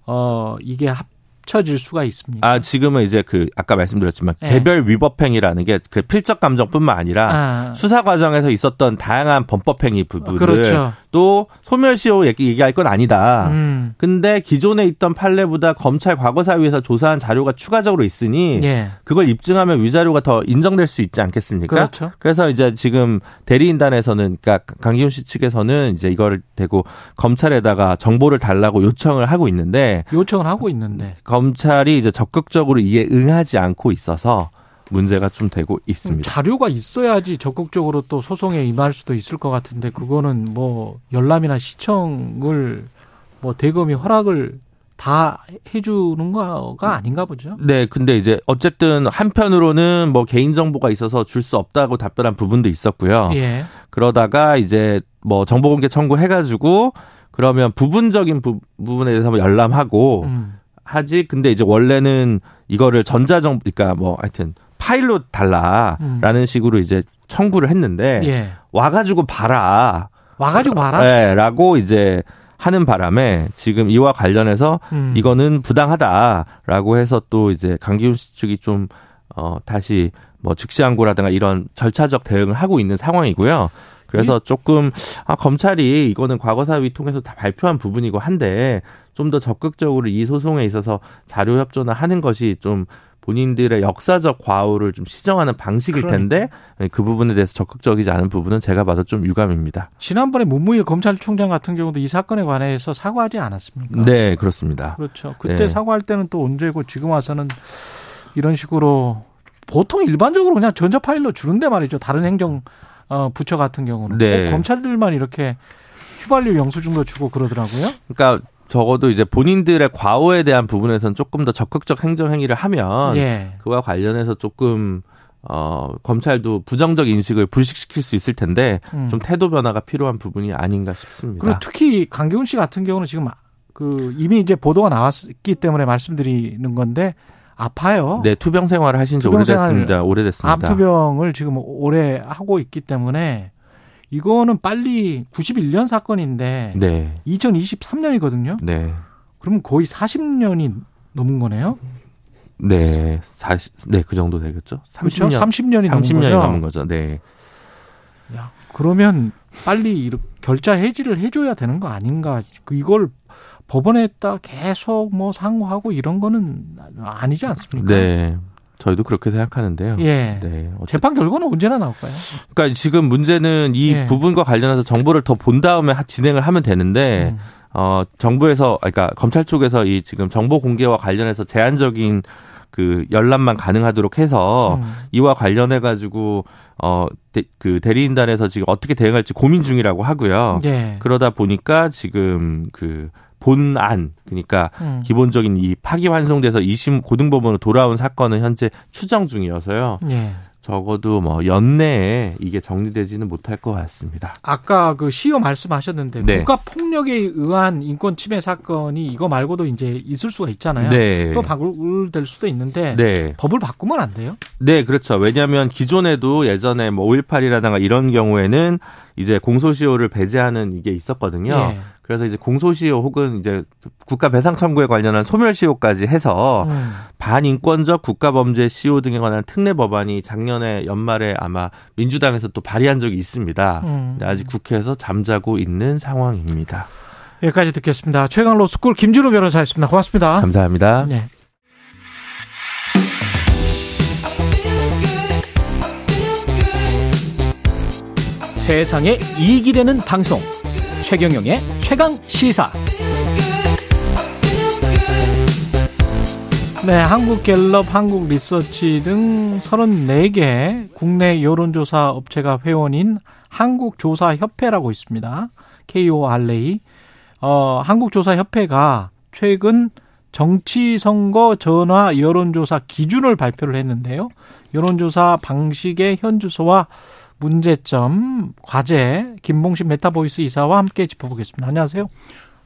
어, 이게 합, 합쳐질 수가 있습니다. 아 지금은 이제 그 아까 말씀드렸지만 네. 개별 위법행위라는 게 그 필적 감정뿐만 아니라 아. 수사 과정에서 있었던 다양한 범법행위 부분들 그렇죠. 또 소멸시효 얘기, 할 건 아니다. 음. 근데 기존에 있던 판례보다 검찰 과거사위에서 조사한 자료가 추가적으로 있으니 예. 그걸 입증하면 위자료가 더 인정될 수 있지 않겠습니까? 그렇죠. 그래서 이제 지금 대리인단에서는 그러니까 강기훈 씨 측에서는 이제 이거를 대고 검찰에다가 정보를 달라고 요청을 하고 있는데 요청을 하고 있는데 검찰이 이제 적극적으로 이에 응하지 않고 있어서 문제가 좀 되고 있습니다. 자료가 있어야지 적극적으로 또 소송에 임할 수도 있을 것 같은데 그거는 뭐 열람이나 시청을 뭐 대검이 허락을 다 해주는 거가 아닌가 보죠. 네, 근데 이제 어쨌든 한편으로는 뭐 개인 정보가 있어서 줄 수 없다고 답변한 부분도 있었고요. 예. 그러다가 이제 뭐 정보공개 청구해가지고 그러면 부분적인 부, 분에 대해서 열람하고 음. 하지. 근데 이제 원래는 이거를 전자정, 그러니까 뭐 하여튼 파일로 달라라는 음. 식으로 이제 청구를 했는데 예. 와가지고 봐라. 와가지고 봐라. 네, 라고 이제 하는 바람에 지금 이와 관련해서 음. 이거는 부당하다라고 해서 또 이제 강기훈 씨 측이 좀 어, 다시 뭐 즉시항고라든가 이런 절차적 대응을 하고 있는 상황이고요. 그래서 예? 조금 아 검찰이 이거는 과거사위 통해서 다 발표한 부분이고 한데 좀 더 적극적으로 이 소송에 있어서 자료 협조나 하는 것이 좀 본인들의 역사적 과오를 좀 시정하는 방식일 그러니까. 텐데 그 부분에 대해서 적극적이지 않은 부분은 제가 봐도 좀 유감입니다. 지난번에 문무일 검찰총장 같은 경우도 이 사건에 관해서 사과하지 않았습니까? 네, 그렇습니다. 그렇죠. 그때 네. 사과할 때는 또 언제고 지금 와서는 이런 식으로 보통 일반적으로 그냥 전자 파일로 주는데 말이죠. 다른 행정 어, 부처 같은 경우는 네. 검찰들만 이렇게 휘발유 영수증도 주고 그러더라고요. 그러니까 적어도 이제 본인들의 과오에 대한 부분에서는 조금 더 적극적 행정 행위를 하면 예. 그와 관련해서 조금 어 검찰도 부정적 인식을 불식시킬 수 있을 텐데 음. 좀 태도 변화가 필요한 부분이 아닌가 싶습니다. 그리고 특히 강기훈 씨 같은 경우는 지금 그 이미 이제 보도가 나왔기 때문에 말씀드리는 건데 아파요. 네, 투병 생활을 하신 지 오래됐습니다. 오래됐습니다. 암 투병을 지금 오래 하고 있기 때문에 이거는 빨리 91년 사건인데 네. 2023년이거든요. 네. 그러면 거의 40년이 넘은 거네요. 네, 40, 네, 그 정도 되겠죠. 30년, 그렇죠? 30년이, 30년이 넘은, 거죠? 넘은 거죠. 네. 야, 그러면 빨리 이렇게 결자 해지를 해줘야 되는 거 아닌가? 그 이걸 법원에다 계속 뭐 상호하고 이런 거는 아니지 않습니까? 네. 저희도 그렇게 생각하는데요. 예. 네. 재판 결과는 언제나 나올까요? 그러니까 지금 문제는 이 예. 부분과 관련해서 정보를 더 본 다음에 진행을 하면 되는데 음. 어 정부에서 그러니까 검찰 쪽에서 이 지금 정보 공개와 관련해서 제한적인 그 열람만 가능하도록 해서 음. 이와 관련해 가지고 어그 대리인단에서 지금 어떻게 대응할지 고민 중이라고 하고요. 예. 그러다 보니까 지금 그 본안 그러니까 음. 기본적인 이 파기환송돼서 2심 고등법원으로 돌아온 사건은 현재 추정 중이어서요. 예. 적어도 뭐 연내에 이게 정리되지는 못할 것 같습니다. 아까 그 시효 말씀하셨는데 네. 국가 폭력에 의한 인권 침해 사건이 이거 말고도 이제 있을 수가 있잖아요. 네. 또 바꿀될 수도 있는데 네. 법을 바꾸면 안 돼요? 네, 그렇죠. 왜냐하면 기존에도 예전에 뭐 5.18이라든가 이런 경우에는 이제 공소시효를 배제하는 이게 있었거든요. 예. 그래서 이제 공소시효 혹은 이제 국가 배상 청구에 관련한 소멸시효까지 해서 음. 반인권적 국가범죄 시효 등에 관한 특례 법안이 작년에 연말에 아마 민주당에서 또 발의한 적이 있습니다. 음. 아직 국회에서 잠자고 있는 상황입니다. 여기까지 듣겠습니다. 최강 로스쿨 김준우 변호사였습니다. 고맙습니다. 감사합니다. 네. 세상에 이익이 되는 방송 최경영의 최강 시사. 네, 한국갤럽, 한국리서치 등 34개 국내 여론조사 업체가 회원인 한국조사협회라고 있습니다. KORA. 어, 한국조사협회가 최근 정치선거 전화 여론조사 기준을 발표를 했는데요. 여론조사 방식의 현 주소와 문제점, 과제 김봉신 메타보이스 이사와 함께 짚어보겠습니다. 안녕하세요.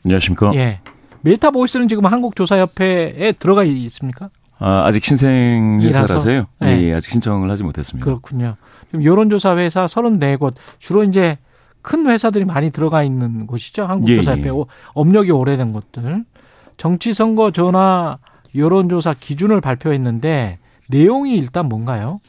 안녕하십니까. 예. 메타보이스는 지금 한국조사협회에 들어가 있습니까? 아, 아직 신생 회사라서요. 네. 예, 아직 신청을 하지 못했습니다. 그렇군요. 지금 여론조사 회사 34곳 주로 이제 큰 회사들이 많이 들어가 있는 곳이죠. 한국조사협회 예, 예. 업력이 오래된 곳들. 정치선거 전화 여론조사 기준을 발표했는데 내용이 일단 뭔가요?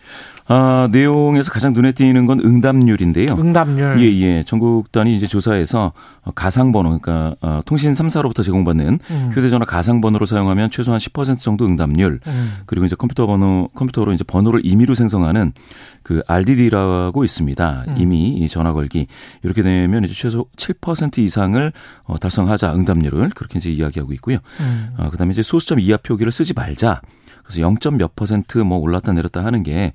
아, 내용에서 가장 눈에 띄는 건 응답률인데요. 응답률. 예, 예. 전국 단위 이제 조사에서 가상 번호, 그러니까 어, 통신 3사로부터 제공받는 음. 휴대 전화 가상 번호로 사용하면 최소한 10% 정도 응답률. 음. 그리고 이제 컴퓨터 번호, 컴퓨터로 이제 번호를 임의로 생성하는 그 RDD라고 있습니다. 음. 이미 이 전화 걸기. 이렇게 되면 이제 최소 7% 이상을 어, 달성하자 응답률을 그렇게 이제 이야기하고 있고요. 음. 어, 그다음에 이제 소수점 이하 표기를 쓰지 말자. 그래서 0. 몇 퍼센트 뭐 올랐다 내렸다 하는 게좀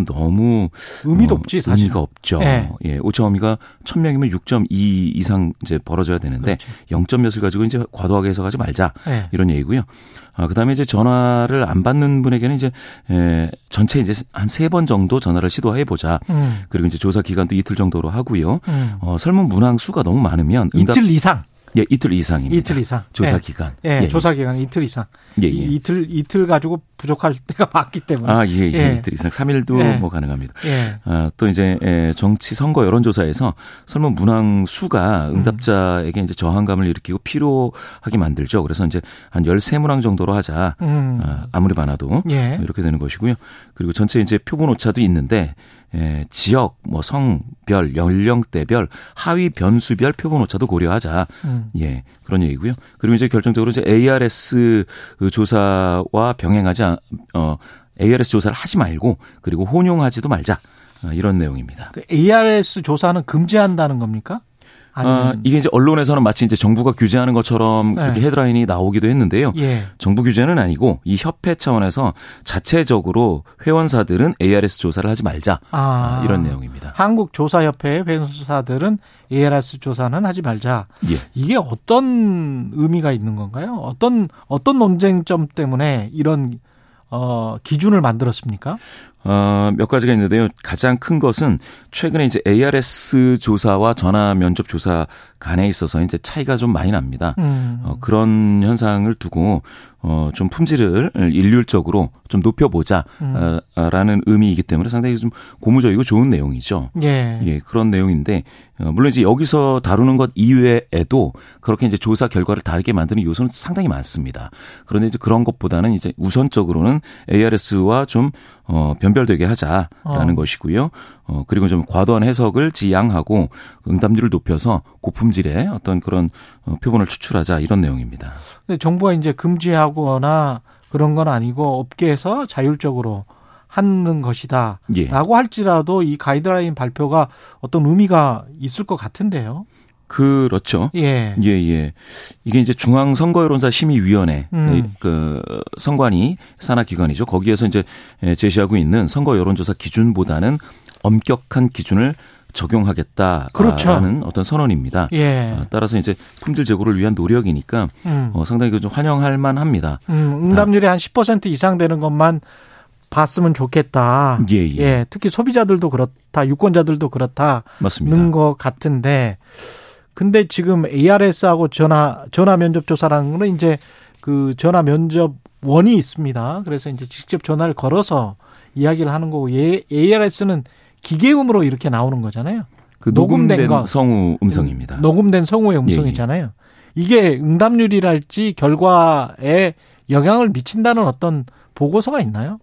음. 너무 의미도 어, 없지 사실. 의미가 없죠. 네. 예. 오차 범위가 1000명이면 6.2 이상 이제 벌어져야 되는데 그렇죠. 0. 몇을 가지고 이제 과도하게 해석하지 말자. 네. 이런 얘기고요. 아, 그다음에 이제 전화를 안 받는 분에게는 이제 에, 전체 이제 한 세 번 정도 전화를 시도해 보자. 음. 그리고 이제 조사 기간도 이틀 정도로 하고요. 음. 어, 설문 문항 수가 너무 많으면 이틀 이상 예, 이틀 이상입니다. 이틀 이상. 조사 예. 기간. 예, 예, 조사 기간 이틀 이상. 예, 예. 이틀 이틀 가지고 부족할 때가 많기 때문에. 아, 예, 예. 예. 이틀 이상 3일도 예. 뭐 가능합니다. 예. 아, 또 이제 예, 정치 선거 여론 조사에서 설문 문항 수가 응답자에게 음. 이제 저항감을 일으키고 피로하게 만들죠. 그래서 이제 한 13문항 정도로 하자. 음. 아, 아무리 많아도 예. 이렇게 되는 것이고요. 그리고 전체 이제 표본 오차도 있는데 예, 지역, 뭐 성별, 연령대별, 하위 변수별 표본 오차도 고려하자. 음. 예, 그런 얘기고요. 그리고 이제 결정적으로 이제 ARS 그 조사와 병행하지 않, 어 ARS 조사를 하지 말고 그리고 혼용하지도 말자 어, 이런 내용입니다. 그 ARS 조사는 금지한다는 겁니까? 아, 이게 이제 언론에서는 마치 이제 정부가 규제하는 것처럼 네. 이렇게 헤드라인이 나오기도 했는데요. 예. 정부 규제는 아니고 이 협회 차원에서 자체적으로 회원사들은 ARS 조사를 하지 말자 아, 아 이런 내용입니다. 한국 조사협회 회원사들은 ARS 조사는 하지 말자. 예. 이게 어떤 의미가 있는 건가요? 어떤 어떤 논쟁점 때문에 이런 어, 기준을 만들었습니까? 어, 몇 가지가 있는데요. 가장 큰 것은 최근에 이제 ARS 조사와 전화 면접 조사 간에 있어서 이제 차이가 좀 많이 납니다. 음. 어, 그런 현상을 두고 어, 좀 품질을 일률적으로 좀 높여보자라는 음. 어, 의미이기 때문에 상당히 좀 고무적이고 좋은 내용이죠. 예. 예, 그런 내용인데 어, 물론 이제 여기서 다루는 것 이외에도 그렇게 이제 조사 결과를 다르게 만드는 요소는 상당히 많습니다. 그런데 이제 그런 것보다는 이제 우선적으로는 ARS와 좀 어, 변별되게 하자라는 어. 것이고요. 어, 그리고 좀 과도한 해석을 지양하고 응답률을 높여서 고품질의 어떤 그런 어, 표본을 추출하자 이런 내용입니다. 근데 정부가 이제 금지하거나 그런 건 아니고 업계에서 자율적으로 하는 것이다. 예. 라고 할지라도 이 가이드라인 발표가 어떤 의미가 있을 것 같은데요. 그렇죠. 예. 예, 예. 이게 이제 중앙선거여론사 심의위원회, 음. 그, 선관위 산하기관이죠. 거기에서 이제 제시하고 있는 선거 여론조사 기준보다는 엄격한 기준을 적용하겠다라는 그렇죠. 어떤 선언입니다. 예. 어, 따라서 이제 품질 제고를 위한 노력이니까 음. 어, 상당히 좀 환영할 만합니다. 음, 응답률이 한 10% 이상 되는 것만 봤으면 좋겠다. 예, 예. 예, 특히 소비자들도 그렇다, 유권자들도 그렇다. 맞습니다. 것 같은데, 근데 지금 ARS하고 전화 전화 면접 조사라는 거는 이제 그 전화 면접 원이 있습니다. 그래서 이제 직접 전화를 걸어서 이야기를 하는 거고, ARS는 기계음으로 이렇게 나오는 거잖아요. 그 녹음된, 녹음된 성우 음성입니다. 녹음된 성우의 음성이잖아요. 예, 예. 이게 응답률이랄지 결과에 영향을 미친다는 어떤 보고서가 있나요?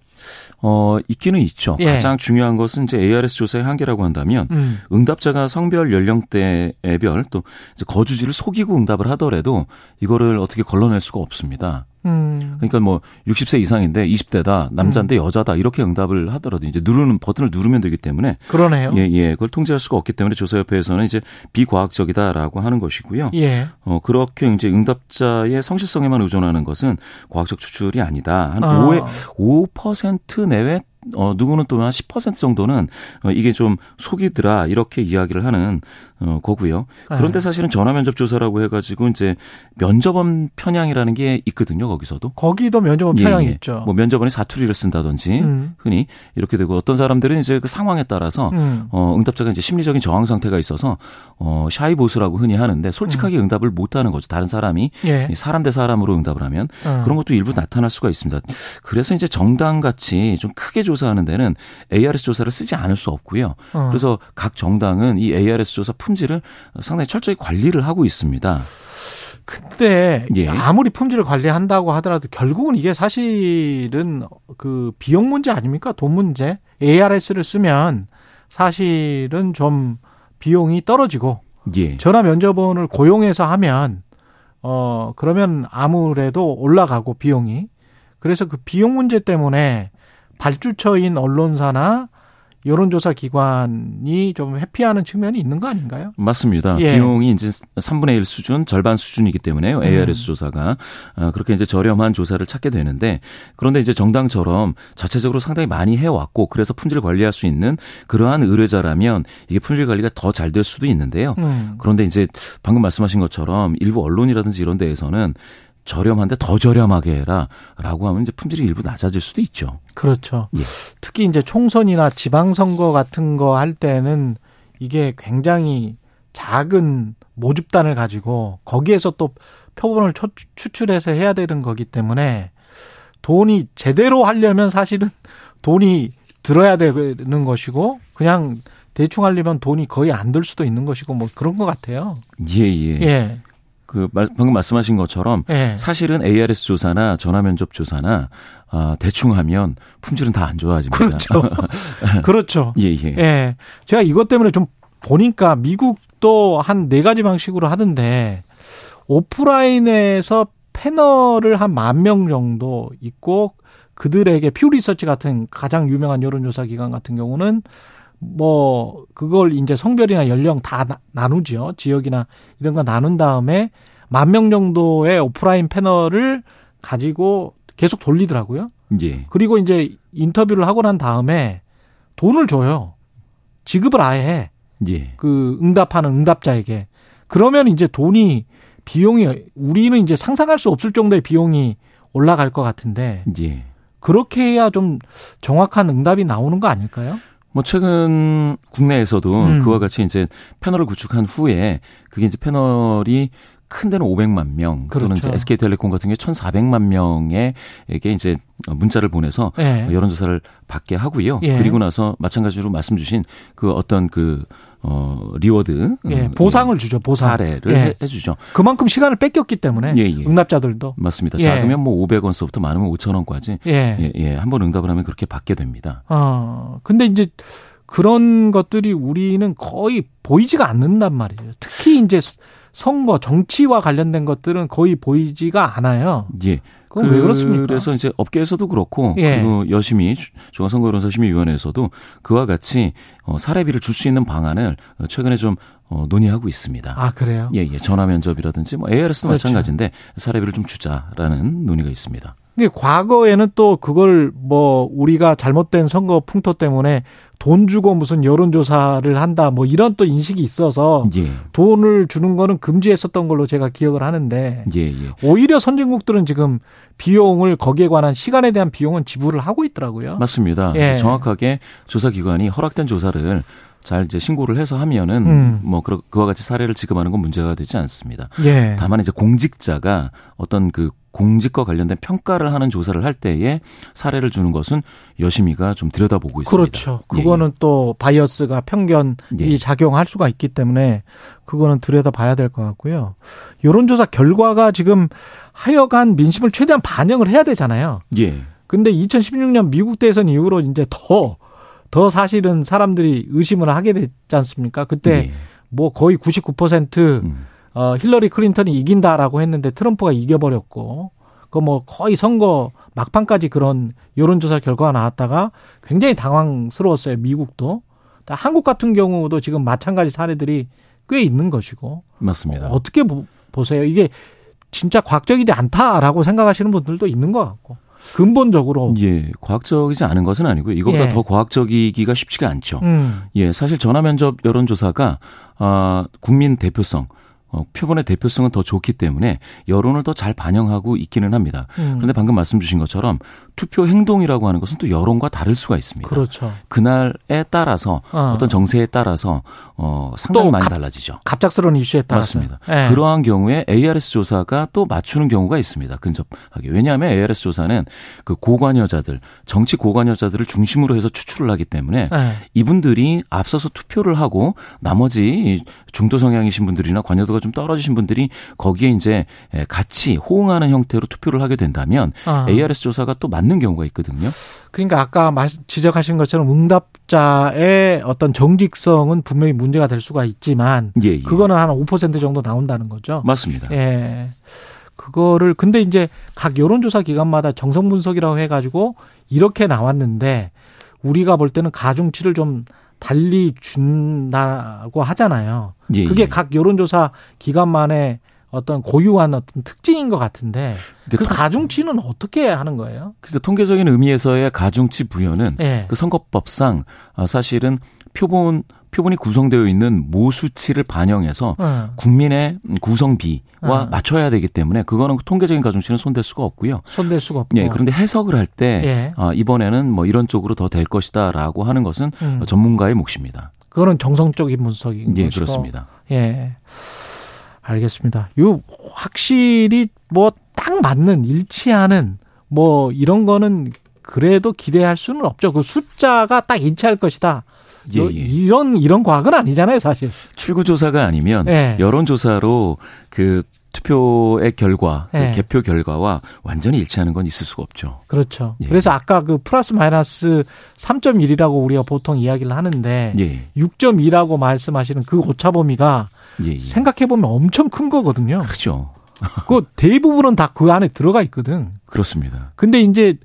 어, 있기는 있죠. 예. 가장 중요한 것은 이제 ARS 조사의 한계라고 한다면 음. 응답자가 성별, 연령대별 또 거주지를 속이고 응답을 하더라도 이거를 어떻게 걸러낼 수가 없습니다. 음. 그러니까 뭐 60세 이상인데 20대다 남자인데 음. 여자다 이렇게 응답을 하더라도 이제 누르는 버튼을 누르면 되기 때문에 그러네요. 예, 예. 그걸 통제할 수가 없기 때문에 조사협회에서는 이제 비과학적이다라고 하는 것이고요. 예. 어 그렇게 이제 응답자의 성실성에만 의존하는 것은 과학적 추출이 아니다. 한 아. 5에 5% 내외 어, 누구는 또 한 10% 정도는 어, 이게 좀 속이더라 이렇게 이야기를 하는 어, 거고요. 그런데 네. 사실은 전화 면접 조사라고 해가지고 이제 면접원 편향이라는 게 있거든요. 거기서도 거기도 면접원 예, 편향이 예. 있죠. 뭐 면접원이 사투리를 쓴다든지 음. 흔히 이렇게 되고 어떤 사람들은 이제 그 상황에 따라서 음. 어, 응답자가 이제 심리적인 저항 상태가 있어서 어, 샤이 보스라고 흔히 하는데 솔직하게 음. 응답을 못하는 거죠. 다른 사람이 예. 사람 대 사람으로 응답을 하면 음. 그런 것도 일부 나타날 수가 있습니다. 그래서 이제 정당 같이 좀 크게 조사하는 데는 ARS 조사를 쓰지 않을 수 없고요. 어. 그래서 각 정당은 이 ARS 조사 품질을 상당히 철저히 관리를 하고 있습니다. 근데 예. 아무리 품질을 관리한다고 하더라도 결국은 이게 사실은 그 비용 문제 아닙니까? 돈 문제. ARS를 쓰면 사실은 좀 비용이 떨어지고 예. 전화 면접원을 고용해서 하면 어 그러면 아무래도 올라가고 비용이 그래서 그 비용 문제 때문에 발주처인 언론사나 여론조사 기관이 좀 회피하는 측면이 있는 거 아닌가요? 맞습니다. 예. 비용이 이제 3분의 1 수준, 절반 수준이기 때문에요. ARS 음. 조사가. 어, 그렇게 이제 저렴한 조사를 찾게 되는데 그런데 이제 정당처럼 자체적으로 상당히 많이 해왔고 그래서 품질 관리할 수 있는 그러한 의뢰자라면 이게 품질 관리가 더 잘 될 수도 있는데요. 음. 그런데 이제 방금 말씀하신 것처럼 일부 언론이라든지 이런 데에서는 저렴한데 더 저렴하게 해라라고 하면 이제 품질이 일부 낮아질 수도 있죠. 그렇죠. 예. 특히 이제 총선이나 지방선거 같은 거 할 때는 이게 굉장히 작은 모집단을 가지고 거기에서 또 표본을 추출해서 해야 되는 거기 때문에 돈이 제대로 하려면 사실은 돈이 들어야 되는 것이고 그냥 대충 하려면 돈이 거의 안 들 수도 있는 것이고 뭐 그런 것 같아요. 예, 예. 예. 그 방금 말씀하신 것처럼 네. 사실은 ARS 조사나 전화 면접 조사나 아, 대충 하면 품질은 다 안 좋아집니다. 그렇죠. 그렇죠. 예, 예. 예. 제가 이것 때문에 좀 보니까 미국도 한 네 가지 방식으로 하던데 오프라인에서 패널을 한 만 명 정도 있고 그들에게 퓨 리서치 같은 가장 유명한 여론조사 기관 같은 경우는 뭐 그걸 이제 성별이나 연령 다 나, 누죠 지역이나 이런 거 나눈 다음에 만 명 정도의 오프라인 패널을 가지고 계속 돌리더라고요. 예. 그리고 이제 인터뷰를 하고 난 다음에 돈을 줘요. 지급을 아예 해. 예. 그 응답하는 응답자에게. 그러면 이제 돈이 비용이 우리는 이제 상상할 수 없을 정도의 비용이 올라갈 것 같은데. 예. 그렇게 해야 좀 정확한 응답이 나오는 거 아닐까요? 뭐 최근 국내에서도 음. 그와 같이 이제 패널을 구축한 후에 그게 이제 패널이 큰 데는 500만 명 그렇죠. 또는 이제 SK텔레콤 같은 경우에 1,400만 명에게 이제 문자를 보내서 예. 여론조사를 받게 하고요. 예. 그리고 나서 마찬가지로 말씀 주신 그 어떤 그 어, reward. 예, 음, 보상을 주죠, 보상. 사례를 예. 해, 주죠 그만큼 시간을 뺏겼기 때문에. 예, 예. 응답자들도. 맞습니다. 예. 작으면 뭐 500원서부터 많으면 5천원까지. 예. 예, 예. 한번 응답을 하면 그렇게 받게 됩니다. 어, 근데 이제 그런 것들이 우리는 거의 보이지가 않는단 말이에요. 특히 이제 선거 정치와 관련된 것들은 거의 보이지가 않아요. 예. 그건 왜 그렇습니까? 그래서 이제 업계에서도 그렇고 예. 그리고 열심히 중앙선거여론사심의위원회에서도 그와 같이 어, 사례비를 줄 수 있는 방안을 최근에 좀 어, 논의하고 있습니다. 아 그래요? 예, 예. 전화 면접이라든지 뭐 ARS도 그렇죠. 마찬가지인데 사례비를 좀 주자라는 논의가 있습니다. 근데 과거에는 또 그걸 뭐 우리가 잘못된 선거 풍토 때문에 돈 주고 무슨 여론조사를 한다 뭐 이런 또 인식이 있어서 예. 돈을 주는 거는 금지했었던 걸로 제가 기억을 하는데 예, 예. 오히려 선진국들은 지금 비용을 거기에 관한 시간에 대한 비용은 지불을 하고 있더라고요. 맞습니다. 예. 정확하게 조사기관이 허락된 조사를 잘 이제 신고를 해서 하면은 음. 뭐 그와 같이 사례를 지급하는 건 문제가 되지 않습니다. 예. 다만 이제 공직자가 어떤 그 공직과 관련된 평가를 하는 조사를 할 때에 사례를 주는 것은 여심이가 좀 들여다보고 있습니다. 그렇죠. 예, 그거는 예. 또 바이어스가 편견이 예. 작용할 수가 있기 때문에 그거는 들여다봐야 될 것 같고요. 여론조사 결과가 지금 하여간 민심을 최대한 반영을 해야 되잖아요. 예. 근데 2016년 미국 대선 이후로 이제 더, 더 사실은 사람들이 의심을 하게 됐지 않습니까? 그때 예. 뭐 거의 99% 음. 어, 힐러리 클린턴이 이긴다라고 했는데 트럼프가 이겨버렸고, 그 뭐 거의 선거 막판까지 그런 여론조사 결과가 나왔다가 굉장히 당황스러웠어요. 미국도. 한국 같은 경우도 지금 마찬가지 사례들이 꽤 있는 것이고. 맞습니다. 어, 떻게 보세요? 이게 진짜 과학적이지 않다라고 생각하시는 분들도 있는 것 같고. 근본적으로 예 과학적이지 않은 것은 아니고요. 이거보다 예. 더 과학적이기가 쉽지가 않죠. 음. 예 사실 전화 면접 여론조사가 아 국민 대표성 어, 표본의 대표성은 더 좋기 때문에 여론을 더 잘 반영하고 있기는 합니다. 음. 그런데 방금 말씀 주신 것처럼 투표 행동이라고 하는 것은 또 여론과 다를 수가 있습니다. 그렇죠. 그날에 따라서 어. 떤 정세에 따라서 어, 상당히 많이 갑, 달라지죠. 갑작스러운 이슈에 따라서. 맞습니다. 네. 그러한 경우에 ARS 조사가 또 맞추는 경우가 있습니다. 근접하게. 왜냐하면 ARS 조사는 그 고관여자들, 정치 고관여자들을 중심으로 해서 추출을 하기 때문에 네. 이분들이 앞서서 투표를 하고 나머지 중도 성향이신 분들이나 관여도가 좀 떨어지신 분들이 거기에 이제 같이 호응하는 형태로 투표를 하게 된다면 아. ARS 조사가 또 맞는 경우가 있거든요. 그러니까 아까 지적하신 것처럼 응답자의 어떤 정직성은 분명히 문제가 될 수가 있지만 예, 예. 그거는 한 5% 정도 나온다는 거죠. 맞습니다. 예. 그거를 근데 이제 각 여론조사 기관마다 정성 분석이라고 해 가지고 이렇게 나왔는데 우리가 볼 때는 가중치를 좀 달리 준다고 하잖아요. 예, 그게 예. 각 여론조사 기관만의 어떤 고유한 어떤 특징인 것 같은데 그 가중치는 어떻게 하는 거예요? 그러니까 통계적인 의미에서의 가중치 부여는 예. 그 선거법상 아, 사실은 표본 표본이 구성되어 있는 모수치를 반영해서 네. 국민의 구성비와 네. 맞춰야 되기 때문에 그거는 통계적인 가중치는 손댈 수가 없고요. 손댈 수가 없고. 예, 그런데 해석을 할때 예. 아, 이번에는 뭐 이런 쪽으로 더 될 것이다라고 하는 것은 음. 전문가의 몫입니다. 그거는 정성적인 분석인 예, 것이고. 그렇습니다. 예. 알겠습니다. 요 확실히 뭐 딱 맞는 일치하는 뭐 이런 거는 그래도 기대할 수는 없죠. 그 숫자가 딱 일치할 것이다. 예, 예. 이런 이런 과학은 아니잖아요, 사실. 출구 조사가 아니면 예. 여론 조사로 그 투표의 결과, 그 예. 개표 결과와 완전히 일치하는 건 있을 수가 없죠. 그렇죠. 예. 그래서 아까 그 플러스 마이너스 3.1이라고 우리가 보통 이야기를 하는데 예. 6.2라고 말씀하시는 그 오차 범위가 예, 예. 생각해 보면 엄청 큰 거거든요. 그렇죠. 그 대부분은 다 그 안에 들어가 있거든. 그렇습니다. 근데 이제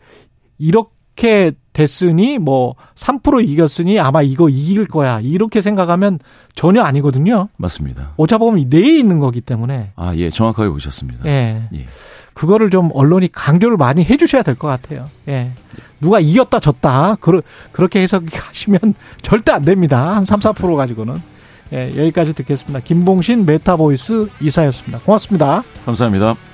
이렇게 됐으니 뭐 3% 이겼으니 아마 이거 이길 거야. 이렇게 생각하면 전혀 아니거든요. 맞습니다. 오차 범위 내에 있는 거기 때문에. 아, 예. 정확하게 보셨습니다. 예. 예. 그거를 좀 언론이 강조를 많이 해 주셔야 될 것 같아요. 예. 누가 이겼다 졌다. 그러, 그렇게 해석하시면 절대 안 됩니다. 한 3, 4% 가지고는. 예, 여기까지 듣겠습니다. 김봉신 메타보이스 이사였습니다. 고맙습니다. 감사합니다.